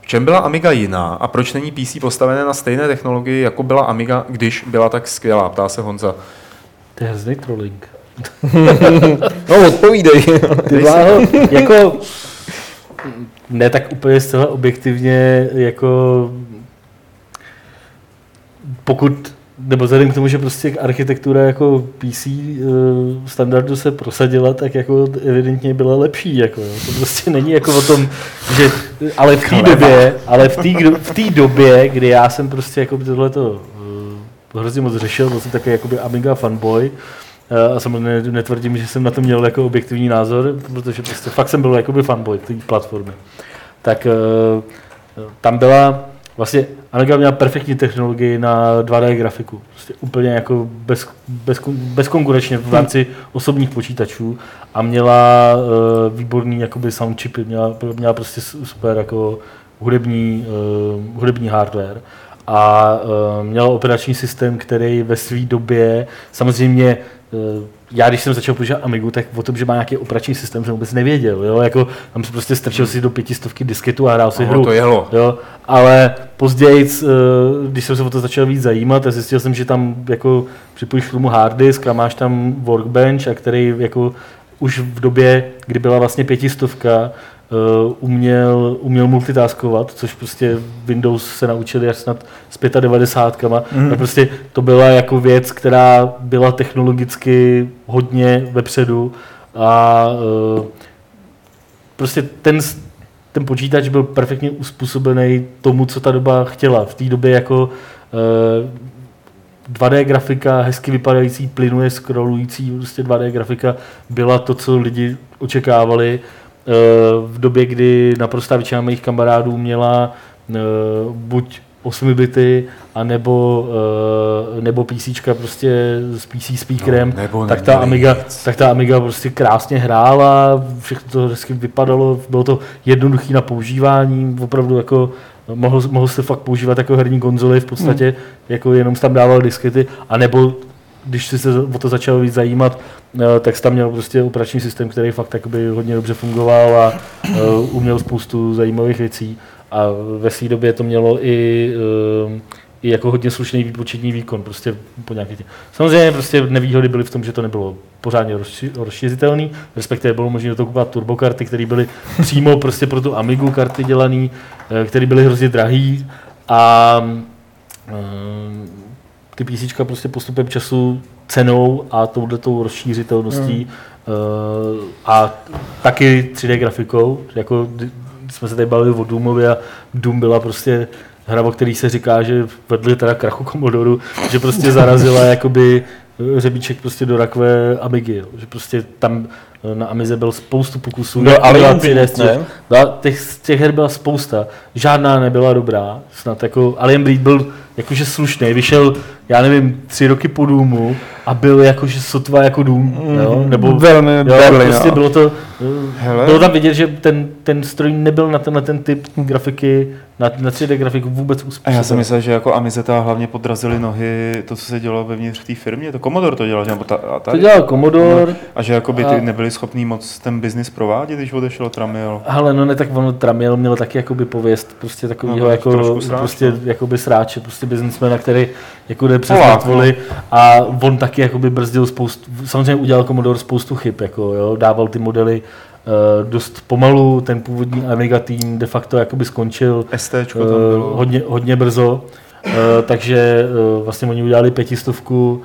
Speaker 2: V čem byla Amiga jiná a proč není PC postavené na stejné technologii, jako byla Amiga, když byla tak skvělá? Ptá se Honza.
Speaker 3: To je hrozný trolling. [LAUGHS]
Speaker 4: No, odpovídej.
Speaker 3: Ty bláho, jako ne tak úplně zcela objektivně, jako pokud, nebo vzhledem k tomu, že prostě architektura jako PC eh, standardu se prosadila, tak jako evidentně byla lepší, jako jo. To prostě není jako o tom, že, ale v té době, ale v té v té době, kdy já jsem prostě jako tohleto eh, hrozně moc řešil, byl jsem taky jakoby Amiga fanboy, a samozřejmě netvrdím, že jsem na to měl jako objektivní názor, protože prostě fakt jsem byl jakoby fanboy té platformy. Tak eh, tam byla vlastně Amiga měla perfektní technologii na 2D grafiku. Prostě úplně jako bez, bez, bezkonkurenčně v rámci osobních počítačů a měla uh, výborný jakoby sound chipy, měla, měla prostě super jako hudební, uh, hudební hardware a uh, měla operační systém, který ve své době samozřejmě já když jsem začal používat Amigu, tak o tom, že má nějaký operační systém, jsem vůbec nevěděl. Jo? Jako, tam si prostě strčil si do pětistovky disketu a hrál si hru.
Speaker 2: to jelo.
Speaker 3: Jo? Ale později, eh, když jsem se o to začal víc zajímat, zjistil jsem, že tam jako připojíš k tomu hard disk a máš tam workbench, a který jako už v době, kdy byla vlastně pětistovka, uměl, uměl multitaskovat, což prostě Windows se naučili až snad s 95. Mm. Tak prostě to byla jako věc, která byla technologicky hodně vepředu a uh, prostě ten, ten počítač byl perfektně uspůsobený tomu, co ta doba chtěla. V té době jako uh, 2D grafika, hezky vypadající, plynuje, scrollující prostě 2D grafika byla to, co lidi očekávali eh, v době, kdy naprostá většina mých kamarádů měla eh, buď 8 bity, anebo, uh, nebo PC prostě s PC speakerem, no, tak, ta Amiga, tak ta Amiga prostě krásně hrála, všechno to hezky vypadalo, bylo to jednoduché na používání, opravdu jako mohl, mohl jste fakt používat jako herní konzoli v podstatě, hmm. jako jenom tam dával diskety, anebo když jsi se o to začal víc zajímat, eh, tak jsi tam měl prostě operační systém, který fakt by hodně dobře fungoval a uh, uměl spoustu zajímavých věcí. A ve své době to mělo i, uh, i jako hodně slušný výpočetní výkon, prostě po nějaký tě. Samozřejmě prostě nevýhody byly v tom, že to nebylo pořádně rozšířitelný, respektive bylo možné toho kupovat turbokarty, které byly přímo prostě pro tu Amigu karty dělané, které byly hrozně drahé a ty PC prostě postupem času cenou a touhletou rozšířitelností mm. uh, a taky 3D grafikou, jako jsme se tady bavili o Doomovi a Doom byla prostě hra, o který se říká, že vedli teda krachu Commodore, že prostě zarazila [LAUGHS] jakoby řebíček prostě do rakve Amigy, jo. že prostě tam na Amize byl spoustu pokusů.
Speaker 1: No, ale jen
Speaker 3: ne? těch, těch her byla spousta, žádná nebyla dobrá, snad jako Alien Breed byl jakože slušný, vyšel, já nevím, tři roky po Doomu a byl jakože sotva jako Doom, mm, jo? nebo
Speaker 1: velmi
Speaker 3: jo, barely, prostě no. bylo to, Hele. bylo tam vidět, že ten, ten stroj nebyl na tenhle ten typ grafiky, na, na 3D grafiku vůbec.
Speaker 2: A já jsem myslel, že jako Amizeta hlavně podrazili nohy to, co se dělo vevnitř v té firmě, to Commodore to dělal, nebo ta, a
Speaker 3: tady, to dělal Commodore.
Speaker 2: A že jako by ty a... nebyli schopní moc ten biznis provádět, když odešel Tramiel.
Speaker 3: Ale no ne, tak ono Tramiel měl taky jakoby pověst prostě takového no, jako, prostě jakoby sráče, prostě biznismena, který jako jde přes mrtvoly a on taky jakoby brzdil spoustu, samozřejmě udělal Commodore spoustu chyb, jako jo, dával ty modely uh, dost pomalu, ten původní Amiga tým de facto jakoby skončil
Speaker 2: STčko.
Speaker 3: Uh, hodně, hodně brzo, uh, takže uh, vlastně oni udělali pětistovku,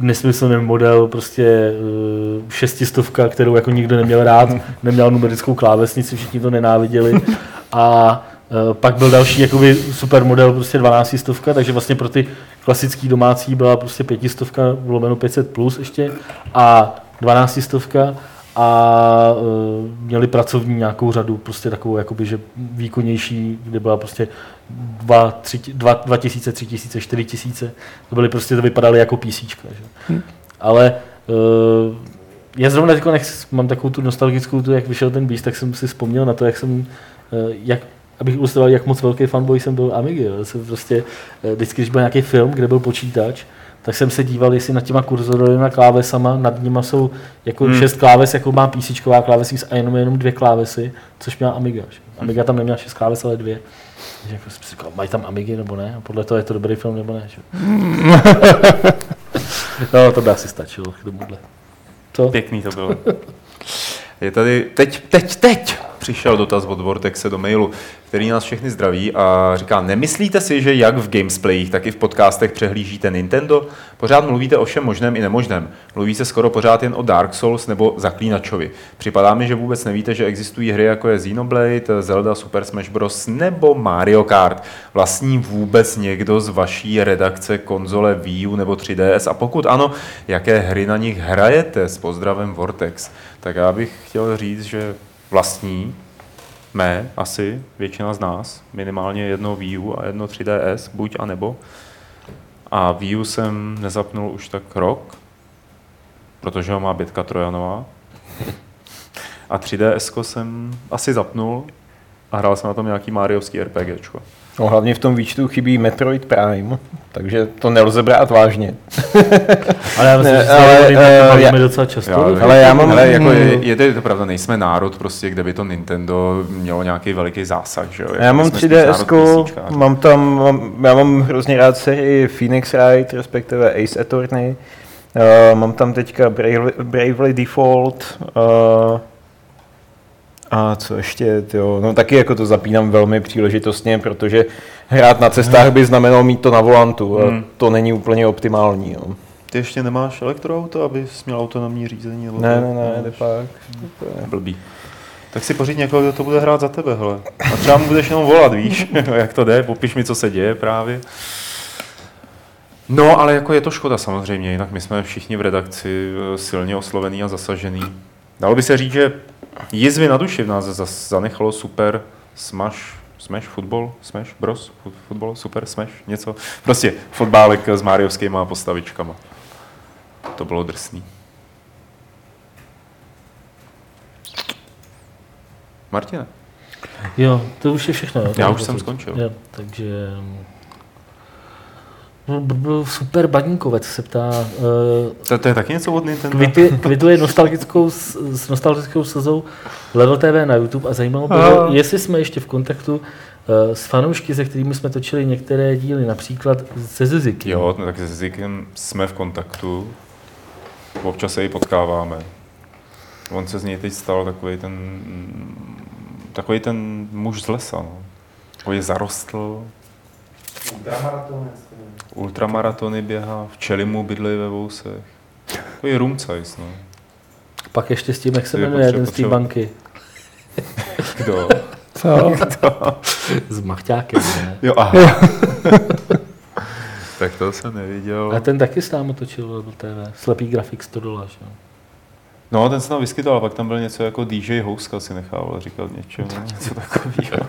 Speaker 3: nesmyslný model, prostě uh, šestistovka, kterou jako nikdo neměl rád, [LAUGHS] neměl numerickou klávesnici, všichni to nenáviděli. A Eh, pak byl další jakoby super model, prostě 12 stovka, takže vlastně pro ty klasický domácí byla prostě 5 stovka, lomeno 500 plus ještě a 12 stovka a uh, měli pracovní nějakou řadu, prostě takovou jakoby, že výkonnější, kde byla prostě 2, 3, 2, 2000, 3000, 4000, to byly prostě, to vypadaly jako PC. Hmm. Ale uh, já zrovna nech, mám takovou tu nostalgickou, tu, jak vyšel ten Beast, tak jsem si vzpomněl na to, jak jsem, uh, jak abych ilustroval, jak moc velký fanboy jsem byl Amigy. Jo. Jsem prostě, vždycky, když byl nějaký film, kde byl počítač, tak jsem se díval, jestli nad těma kurzorovými klávesama, nad nimi jsou jako hmm. šest kláves, jako má PC klávesy a jenom jenom dvě klávesy, což měla Amiga. Že? Amiga tam neměla šest kláves, ale dvě. Takže jako jsem si říkal, mají tam Amigy nebo ne? A podle toho je to dobrý film nebo ne? Že? [LAUGHS] no, to by asi stačilo k tomuhle.
Speaker 2: Co? Pěkný to bylo. [LAUGHS] Je tady, teď, teď, teď přišel dotaz od Vortexe do mailu, který nás všechny zdraví a říká, nemyslíte si, že jak v gamesplayích, tak i v podcastech přehlížíte Nintendo? Pořád mluvíte o všem možném i nemožném. Mluví se skoro pořád jen o Dark Souls nebo Zaklínačovi. Připadá mi, že vůbec nevíte, že existují hry jako je Xenoblade, Zelda, Super Smash Bros. nebo Mario Kart. Vlastní vůbec někdo z vaší redakce konzole Wii U nebo 3DS? A pokud ano, jaké hry na nich hrajete? S pozdravem Vortex. Tak já bych chtěl říct, že vlastní mé asi, většina z nás, minimálně jedno Wii U a jedno 3DS, buď a nebo. A Wii U jsem nezapnul už tak rok, protože ho má Bětka Trojanová. A 3DS jsem asi zapnul a hrál jsem na tom nějaký Mariovský RPGčko.
Speaker 4: No hlavně v tom výčtu chybí Metroid Prime, takže to nelze brát vážně. [LAUGHS]
Speaker 3: ale já myslím, že ale, uh, já, docela často. Já,
Speaker 2: ale já mám... Ale jako je, je, to, je to pravda, nejsme národ, prostě, kde by to Nintendo mělo nějaký veliký zásah. Že jo?
Speaker 4: Já mám 3DS, mám tam, mám, já mám hrozně rád sérii Phoenix Wright, respektive Ace Attorney. Uh, mám tam teďka Bravely, Bravely Default, uh, A co ještě, tyjo, no taky jako to zapínám velmi příležitostně, protože hrát na cestách by znamenalo mít to na volantu a
Speaker 2: Hmm.
Speaker 4: to není úplně optimální. Jo.
Speaker 2: Ty ještě nemáš elektroauto, abys měl autonomní řízení? Nebo
Speaker 4: Ne,
Speaker 2: tak?
Speaker 4: ne, ne, jde pak.
Speaker 2: Blbý. Tak si pořiď někoho, kdo to bude hrát za tebe, hele. A třeba mu budeš jenom volat, víš, [LAUGHS] jak to jde, popiš mi, co se děje právě. No, ale jako je to škoda samozřejmě, jinak my jsme všichni v redakci eh, silně oslovený a zasažený. Dalo by se říct, že jizvy na duši v nás zanechalo super Smash, Smash, fotbal, Smash, Bros, fotbal, super Smash, něco. Prostě fotbálek s Máriovskýma postavičkama. To bylo drsný. Martine,
Speaker 3: Jo, to už je všechno.
Speaker 2: Já
Speaker 3: to
Speaker 2: už jsem skončil.
Speaker 3: Jo, takže... no, b- b- Super badníkovec se ptá, uh,
Speaker 2: to, to je taky něco od Nintendo?
Speaker 3: kvituje, kvituje nostalgickou, s, s nostalgickou slzou Level TV na YouTube a zajímalo by, jestli jsme ještě v kontaktu uh, s fanoušky, se kterými jsme točili některé díly, například se Ziziky.
Speaker 2: Jo, no, tak se Zikem jsme v kontaktu. Občas se i potkáváme. On se z něj teď stal takový ten, takový ten muž z lesa. No. Takový zarostl. Ultramaratony běhá, včely mu bydlí ve vousech. Takový rumcajs, no.
Speaker 3: Pak ještě s tím, jak se
Speaker 2: Je
Speaker 3: jmenuje jeden z té banky. [LAUGHS]
Speaker 2: Kdo?
Speaker 1: Co? [LAUGHS]
Speaker 3: S Machťákem, ne?
Speaker 2: Jo, aha. [LAUGHS] tak to jsem neviděl.
Speaker 3: A ten taky s námi točil Level TV. Slepý grafik 100 dolarů.
Speaker 2: No, ten se tam vyskytoval, pak tam byl něco jako DJ Houska si nechával říkat něčemu, něco takového.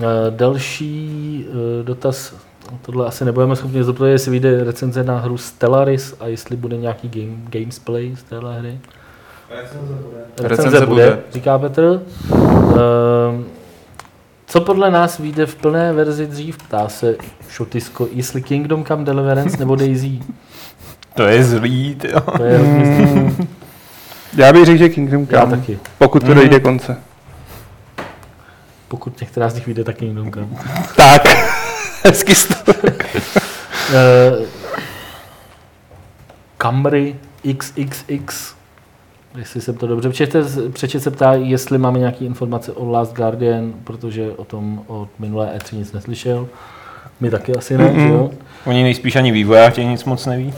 Speaker 3: Eh, Další eh, dotaz, tohle asi nebudeme schopni zodpovědět, jestli vyjde recenze na hru Stellaris a jestli bude nějaký game, gamesplay z téhle hry.
Speaker 2: Recenze bude.
Speaker 3: říká Petr. Ehm, Co podle nás vyjde v plné verzi dřív, ptá se Šotisko, jestli Kingdom Come Deliverance nebo Daisy.
Speaker 4: To je zlý, tyjo.
Speaker 3: To je hrozně
Speaker 1: Já bych řekl, že Kingdom
Speaker 3: Já
Speaker 1: Come,
Speaker 3: taky.
Speaker 1: pokud to dojde konce.
Speaker 3: Pokud některá z nich vyjde, tak Kingdom Come.
Speaker 1: Tak, [LAUGHS] hezky to.
Speaker 3: Eh, Camry XXX, jestli jsem to dobře přečetl, přečet se ptá, jestli máme nějaké informace o Last Guardian, protože o tom od minulé E3 nic neslyšel. My taky asi ne,
Speaker 1: Mm-mm.
Speaker 3: mm jo?
Speaker 4: Oni nejspíš ani vývojáři nic moc neví.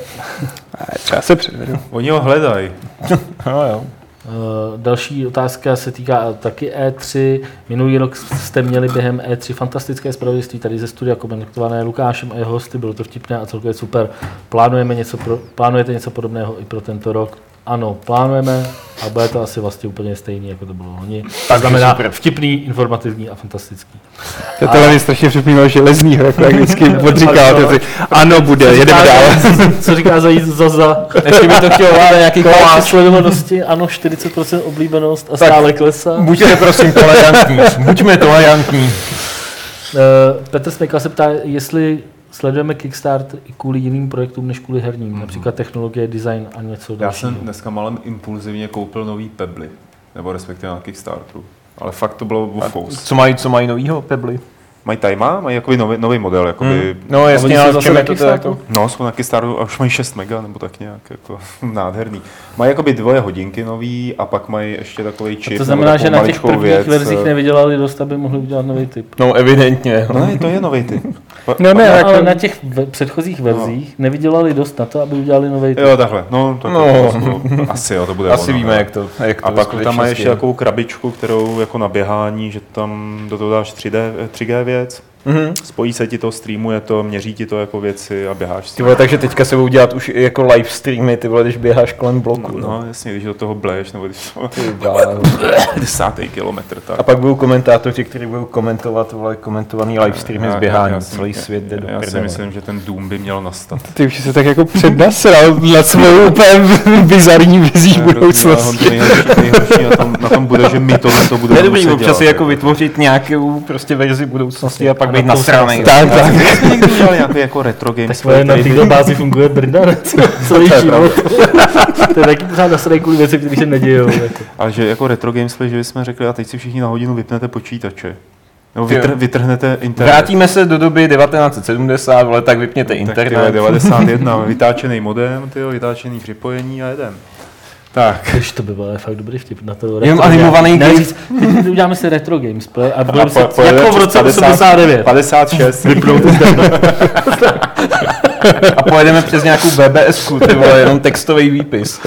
Speaker 1: Ne, [LAUGHS] Třeba se předvedu.
Speaker 2: Oni ho hledají. [LAUGHS]
Speaker 4: No jo.
Speaker 3: Eh, Další otázka se týká taky E3. Minulý rok jste měli během E3 fantastické zpravodajství tady ze studia komentované Lukášem a jeho hosty. Bylo to vtipné a celkově super. Plánujeme něco pro, plánujete něco podobného i pro tento rok? Ano, plánujeme a bude to asi vlastně úplně stejný, jako to bylo loni. To
Speaker 4: Takže
Speaker 3: znamená
Speaker 4: super.
Speaker 3: vtipný, informativní a fantastický.
Speaker 1: To tohle mi strašně připomínalo železnýho, jako jak vždycky. [LAUGHS]
Speaker 3: Ale
Speaker 1: si, ano, bude, jedeme dál. [LAUGHS]
Speaker 3: Co říká zajíc Zaza?
Speaker 4: Ještě by to chtělo [LAUGHS] dát nějaký
Speaker 3: Koláč sledovanosti, ano, 40% oblíbenost a stále klesá.
Speaker 4: Buďte prosím tolerantní. Buďme tolerantní.
Speaker 3: Eh, Petr Smekal se ptá, jestli sledujeme Kickstarter i kvůli jiným projektům než kvůli herním, například technologie, design a něco
Speaker 2: Já
Speaker 3: dalšího.
Speaker 2: jsem dneska malem impulzivně koupil nový Pebble, nebo respektive na Kickstarteru. Ale fakt to bylo vofous.
Speaker 4: Co mají, co mají novýho Pebly?
Speaker 2: Mají Tajma, mají jakoby nový, nový model, jakoby,
Speaker 4: No
Speaker 3: oni
Speaker 4: jasně,
Speaker 3: jsou
Speaker 4: ale
Speaker 3: zase
Speaker 4: čem
Speaker 3: na Kickstarteru?
Speaker 4: jako?
Speaker 2: No, jsou na Kickstarteru a už mají 6 mega, nebo tak nějak, jako [LAUGHS] nádherný. Mají jakoby dvoje hodinky nový a pak mají ještě takový čip,
Speaker 3: to znamená, že na těch prvních
Speaker 2: věc.
Speaker 3: verzích nevydělali dost, aby mohli udělat nový typ.
Speaker 4: No evidentně.
Speaker 2: No ne, to je nový typ. Pa- [LAUGHS]
Speaker 1: No ne,
Speaker 3: No,
Speaker 1: jako,
Speaker 3: ale na těch ve- předchozích verzích nevydělali dost na to, aby udělali nový typ.
Speaker 2: Jo, takhle, no, tak
Speaker 4: No.
Speaker 2: no. To, asi jo, to bude
Speaker 4: Asi
Speaker 2: ono,
Speaker 4: víme,
Speaker 2: no.
Speaker 4: jak to, jak to
Speaker 2: A pak tam mají ještě
Speaker 4: je.
Speaker 2: takovou krabičku, kterou jako na běhání, že tam do toho dáš 3D, 3G věc,
Speaker 4: Mhm.
Speaker 2: spojí se ti to, streamuje to, měří ti to jako věci a běháš s
Speaker 4: Ty
Speaker 2: tím.
Speaker 4: vole, takže teďka se budou dělat už i jako live streamy, ty vole, když běháš kolem bloku. No.
Speaker 2: No, jasně, když do toho bleješ, nebo když
Speaker 4: bláho. [LAUGHS]
Speaker 2: desátý kilometr, tak.
Speaker 4: A pak budou komentátoři, kteří budou komentovat vole, komentovaný live streamy z běhání.
Speaker 2: si-
Speaker 4: Celý svět jde do
Speaker 2: Já si myslím, že ten Doom by měl nastat.
Speaker 1: ty už se tak jako přednasral na svou [LAUGHS] úplně bizarní vizí budoucnosti.
Speaker 2: Nejhorší, nejhorší na, tom, na tom bude, že my tohle to
Speaker 4: Je
Speaker 2: budeme
Speaker 4: dobrý
Speaker 2: muset
Speaker 4: občas si jako vytvořit nějakou prostě verzi budoucnosti a pak
Speaker 3: A
Speaker 4: být
Speaker 3: na to
Speaker 4: nasranej.
Speaker 1: Tak, tak.
Speaker 2: Někdy udělali nějaký jako retro games.
Speaker 3: Tak svoje na této bázi funguje Brindar celý [LAUGHS]
Speaker 2: To je
Speaker 3: život. to je taky pořád nasranej kvůli věci, které se nedějou. Jako.
Speaker 2: Ale že jako retro gamesplay, že bychom řekli, a teď si všichni na hodinu vypnete počítače. Nebo
Speaker 4: jo.
Speaker 2: vytr, vytrhnete internet.
Speaker 4: Vrátíme se do doby 1970, ale tak vypněte
Speaker 2: Tak tyhle,
Speaker 4: internet.
Speaker 2: 91, [LAUGHS] vytáčený modem, tyjo, vytáčený připojení a jedem. Tak,
Speaker 3: Když to by bylo fakt dobrý vtip na to
Speaker 4: Jenom
Speaker 3: retro
Speaker 4: animovaný
Speaker 3: game. Ne,
Speaker 4: game.
Speaker 3: říct, uděláme si retro gamesplay a budeme
Speaker 2: po-
Speaker 3: se,
Speaker 2: pojedeme
Speaker 3: jako v roce
Speaker 2: 50
Speaker 3: 89.
Speaker 2: 56.
Speaker 4: A pojedeme přes nějakou BBS, ty vole, jenom textový výpis.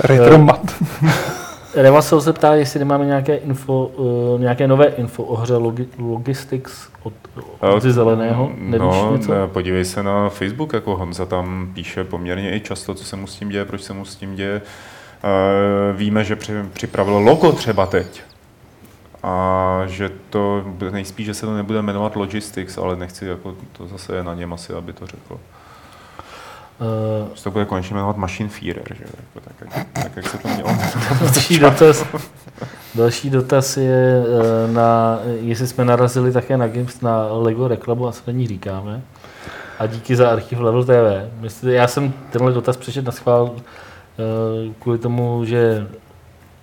Speaker 1: Retro mat. [LAUGHS]
Speaker 3: Revasel se ptá, jestli nemáme nějaké info, uh, nějaké nové info o hře logi, Logistics od, od Zeleného. Nevíš
Speaker 2: no,
Speaker 3: něco?
Speaker 2: ne, podívej se na Facebook, jako Honza tam píše poměrně i často, co se mu s tím děje, proč se mu s tím děje. E, víme, že při, připravil logo třeba teď. A že to nejspíš, že se to nebude jmenovat Logistics, ale nechci, jako to zase je na něm asi, aby to řekl.
Speaker 3: Uh,
Speaker 2: to bude konečně jmenovat Machine Führer, že? Jako, tak, jak, tak, jak se to mělo. [LAUGHS]
Speaker 3: další, dotaz, další dotaz je uh, na, jestli jsme narazili také na Games na Lego reklamu a co na ní říkáme. A díky za archiv Level TV. Myslím, já jsem tenhle dotaz přečet na schvál uh, kvůli tomu, že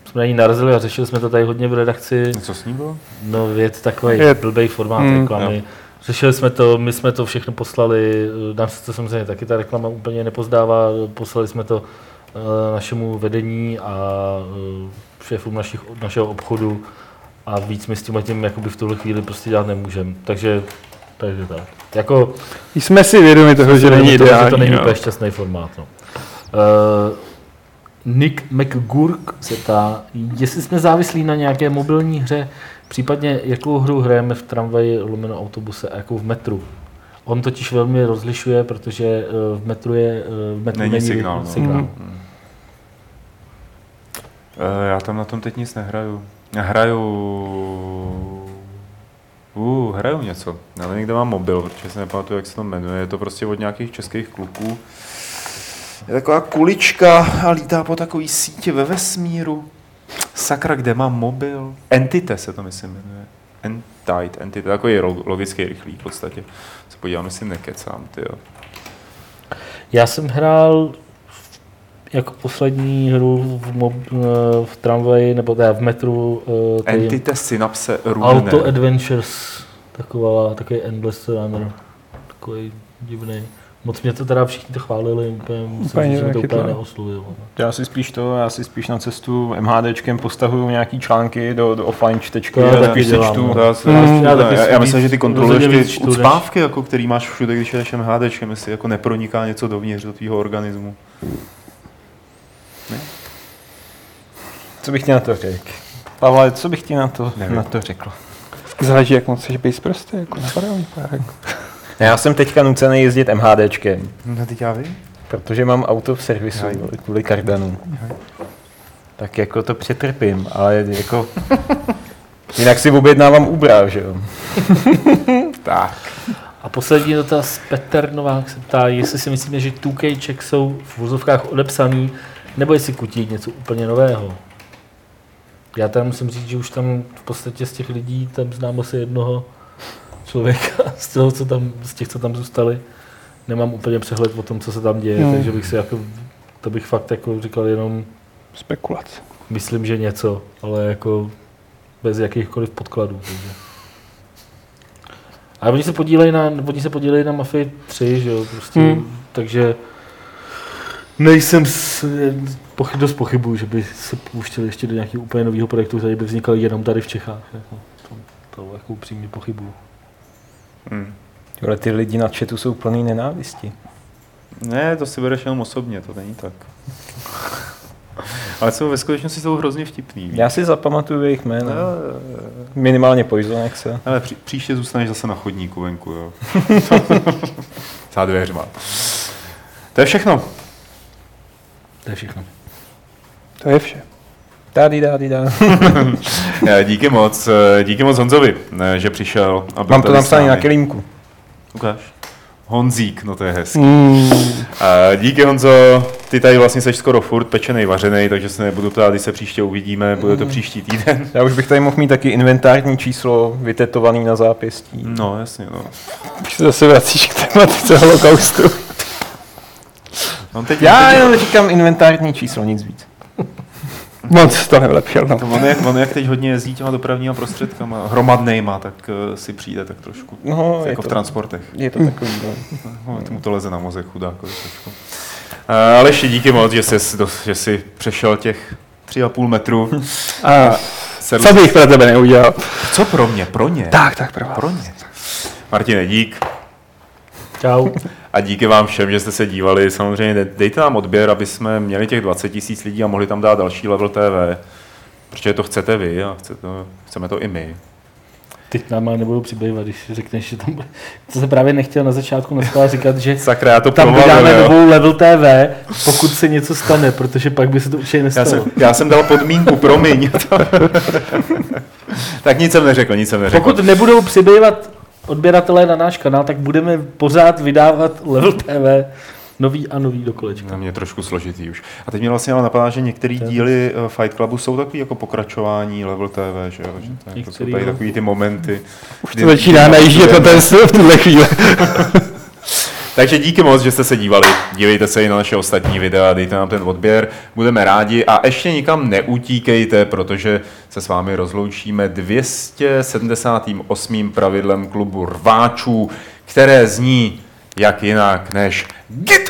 Speaker 3: jsme na ní narazili a řešili jsme to tady hodně v redakci.
Speaker 2: Co s ní bylo?
Speaker 3: No, to takový
Speaker 1: Je-
Speaker 3: blbý formát
Speaker 1: Mm,
Speaker 3: reklamy. Řešili jsme to, my jsme to všechno poslali, nám se to samozřejmě taky ta reklama úplně nepozdává, poslali jsme to eh, našemu vedení a eh, šéfům našich, našeho obchodu a víc my s tím tím jakoby v tuhle chvíli prostě dělat nemůžeme. Takže, takže tak. Jako,
Speaker 1: Jsme si vědomi toho, že není
Speaker 3: to, že
Speaker 1: ideální.
Speaker 3: to není
Speaker 1: no.
Speaker 3: úplně šťastný formát. No. Uh, Nick McGurk se ptá, jestli jsme závislí na nějaké mobilní hře, případně jakou hru hrajeme v tramvaji, lomeno autobuse a jakou v metru. On totiž velmi rozlišuje, protože eh, v metru, je, eh, v metru
Speaker 2: Není
Speaker 3: není,
Speaker 2: signál, no.
Speaker 3: signál.
Speaker 1: Mhm.
Speaker 2: E, já tam na tom teď nic nehraju. Já hraju... Uh, hraju něco. Já nevím, kde mám mobil, protože si nepamatuju, jak se to jmenuje. Je to prostě od nějakých českých kluků. Je taková kulička a lítá po takový síti ve vesmíru. Sakra, kde mám mobil? Entity se to myslím jmenuje. Entite, Entity, takový logický rychlý v podstatě. Se podívám, jestli nekecám, ty jo.
Speaker 3: Já jsem hrál jako poslední hru v, mob, eh, v tramvaji, nebo teda v metru, eh, tady
Speaker 2: Entity Synapse Runner.
Speaker 3: Auto Adventures, taková, takový Endless Runner, takový divný. Moc mě to teda všichni to chválili, úplně, musím říct, že mě to úplně neoslovilo.
Speaker 4: Já si spíš to, já si spíš na cestu MHDčkem postahuju nějaký články do, do offline čtečky
Speaker 3: To já
Speaker 4: a
Speaker 3: taky dělám,
Speaker 4: čtu.
Speaker 3: no.
Speaker 2: Já,
Speaker 3: Já-
Speaker 2: já,
Speaker 3: já taky
Speaker 2: myslím, že ty kontroluješ ty
Speaker 3: čtu
Speaker 2: ucpávky, jako, který máš všude, když jedeš MHDčkem, jestli jako neproniká něco dovnitř do tvýho organismu.
Speaker 4: Co bych ti na to řekl? Pavle, co bych ti na to,
Speaker 2: Nevím.
Speaker 4: na to řekl?
Speaker 1: Záleží, jak moc chceš být zprostý, jako mě pár.
Speaker 4: Já jsem teďka nucený jezdit MHDčkem,
Speaker 2: No teď já vím.
Speaker 4: protože mám auto v servisu
Speaker 2: Jaj.
Speaker 4: vole, kvůli kardanu. Tak jako to přetrpím, ale jako... Jinak si objednávám Uber, že jo? [LAUGHS]
Speaker 2: Tak.
Speaker 3: A poslední dotaz, Petr Novák se ptá, jestli si myslíme, že 2Kček jsou v vozovkách odepsaný, nebo jestli kutí něco úplně nového. Já tam musím říct, že už tam v podstatě z těch lidí tam znám asi jednoho člověka, [LAUGHS] z, toho, co tam, z těch, co tam zůstali. Nemám úplně přehled o tom, co se tam děje,
Speaker 1: Hmm.
Speaker 3: takže bych si jako, to bych fakt jako říkal jenom,
Speaker 1: Spekulace.
Speaker 3: myslím, že něco, ale jako bez jakýchkoliv podkladů. Takže. Ale oni se podílejí na, oni se podílejí na Mafii 3, že jo, prostě,
Speaker 1: Hmm.
Speaker 3: takže nejsem s, pochy, dost pochybuju, že by se pouštěli ještě do nějakého úplně nového projektu, který by vznikal jenom tady v Čechách. Jako, to, to jako upřímně pochybuju.
Speaker 2: Hm.
Speaker 4: Ale ty lidi na chatu jsou plný nenávisti.
Speaker 2: Ne, to si bereš jenom osobně, to není tak. Ale jsou ve skutečnosti jsou hrozně vtipný. víš?
Speaker 4: Já si zapamatuju jejich jména.
Speaker 2: Jo.
Speaker 4: Minimálně Poisonek se.
Speaker 2: Ale pří, příště zůstaneš zase na chodníku venku, jo. [LAUGHS] Za dveřma. To je všechno.
Speaker 3: To je všechno.
Speaker 1: To je vše.
Speaker 4: Tady, tady, tady.
Speaker 2: Eh, Díky moc, eh, díky moc Honzovi, eh, že přišel. A byl
Speaker 4: Mám to napsané na kelímku.
Speaker 2: Ukáž. Honzík, no to je hezký.
Speaker 1: Mm,
Speaker 2: A díky Honzo, ty tady vlastně seš skoro furt pečený, vařený, takže se nebudu ptát, když se příště uvidíme, bude to příští týden. [LAUGHS]
Speaker 4: Já už bych tady mohl mít taky inventární číslo vytetovaný na zápěstí.
Speaker 2: No, jasně, no.
Speaker 1: už se zase vracíš k tématice holokaustu.
Speaker 2: On teď,
Speaker 4: Já
Speaker 2: teď,
Speaker 4: jenom říkám inventární číslo, nic víc.
Speaker 1: Moc to nevylepšil, no.
Speaker 2: on, jak, on jak teď hodně jezdí těma dopravníma prostředkama, hromadnejma, tak uh, si přijde tak trošku.
Speaker 4: No,
Speaker 2: jako v
Speaker 4: to,
Speaker 2: transportech.
Speaker 4: je to takový, no.
Speaker 2: No, mu to leze na mozek chudákovi trošku. Uh, Aleši, díky moc, že jsi, že jsi přešel těch tři a půl metru.
Speaker 1: A
Speaker 2: Sedl
Speaker 1: co bych pro tebe neudělal?
Speaker 2: Co pro mě? Pro ně.
Speaker 1: Tak, tak, pro vás.
Speaker 2: Pro ně. Martine, dík.
Speaker 3: Čau.
Speaker 2: A díky vám všem, že jste se dívali. Samozřejmě dej- dejte nám odběr, aby jsme měli těch 20 tisíc lidí a mohli tam dát další level TV. Protože to chcete vy a chce to, chceme to i my.
Speaker 3: Teď nám ale nebudou přibývat, když řekneš, že tam. To se právě nechtěl na začátku na říkat, že
Speaker 2: Sakra, já to
Speaker 3: tam
Speaker 2: provalil, jo.
Speaker 3: novou level TV, pokud se něco stane, protože pak by se to určitě
Speaker 2: Já
Speaker 3: nestalo.
Speaker 2: jsem, já jsem dal podmínku, promiň. [LAUGHS] tak nic jsem neřekl, nic jsem neřekl.
Speaker 3: Pokud nebudou přibývat odběratelé na náš kanál, tak budeme pořád vydávat level TV nový a nový do kolečka.
Speaker 2: Na mě trošku složitý už. A teď mě vlastně ale napadá, že některé díly eh, Fight Clubu jsou takový jako pokračování Level TV, že jo? Že to, jako jsou tady takový ty momenty.
Speaker 1: Už to začíná najíždět na ten v tuhle chvíli. [LAUGHS]
Speaker 2: Takže díky moc, že jste se dívali. Dívejte se i na naše ostatní videa, dejte nám ten odběr, budeme rádi a ještě nikam neutíkejte, protože se s vámi rozloučíme 278. pravidlem klubu rváčů, které zní jak jinak než Get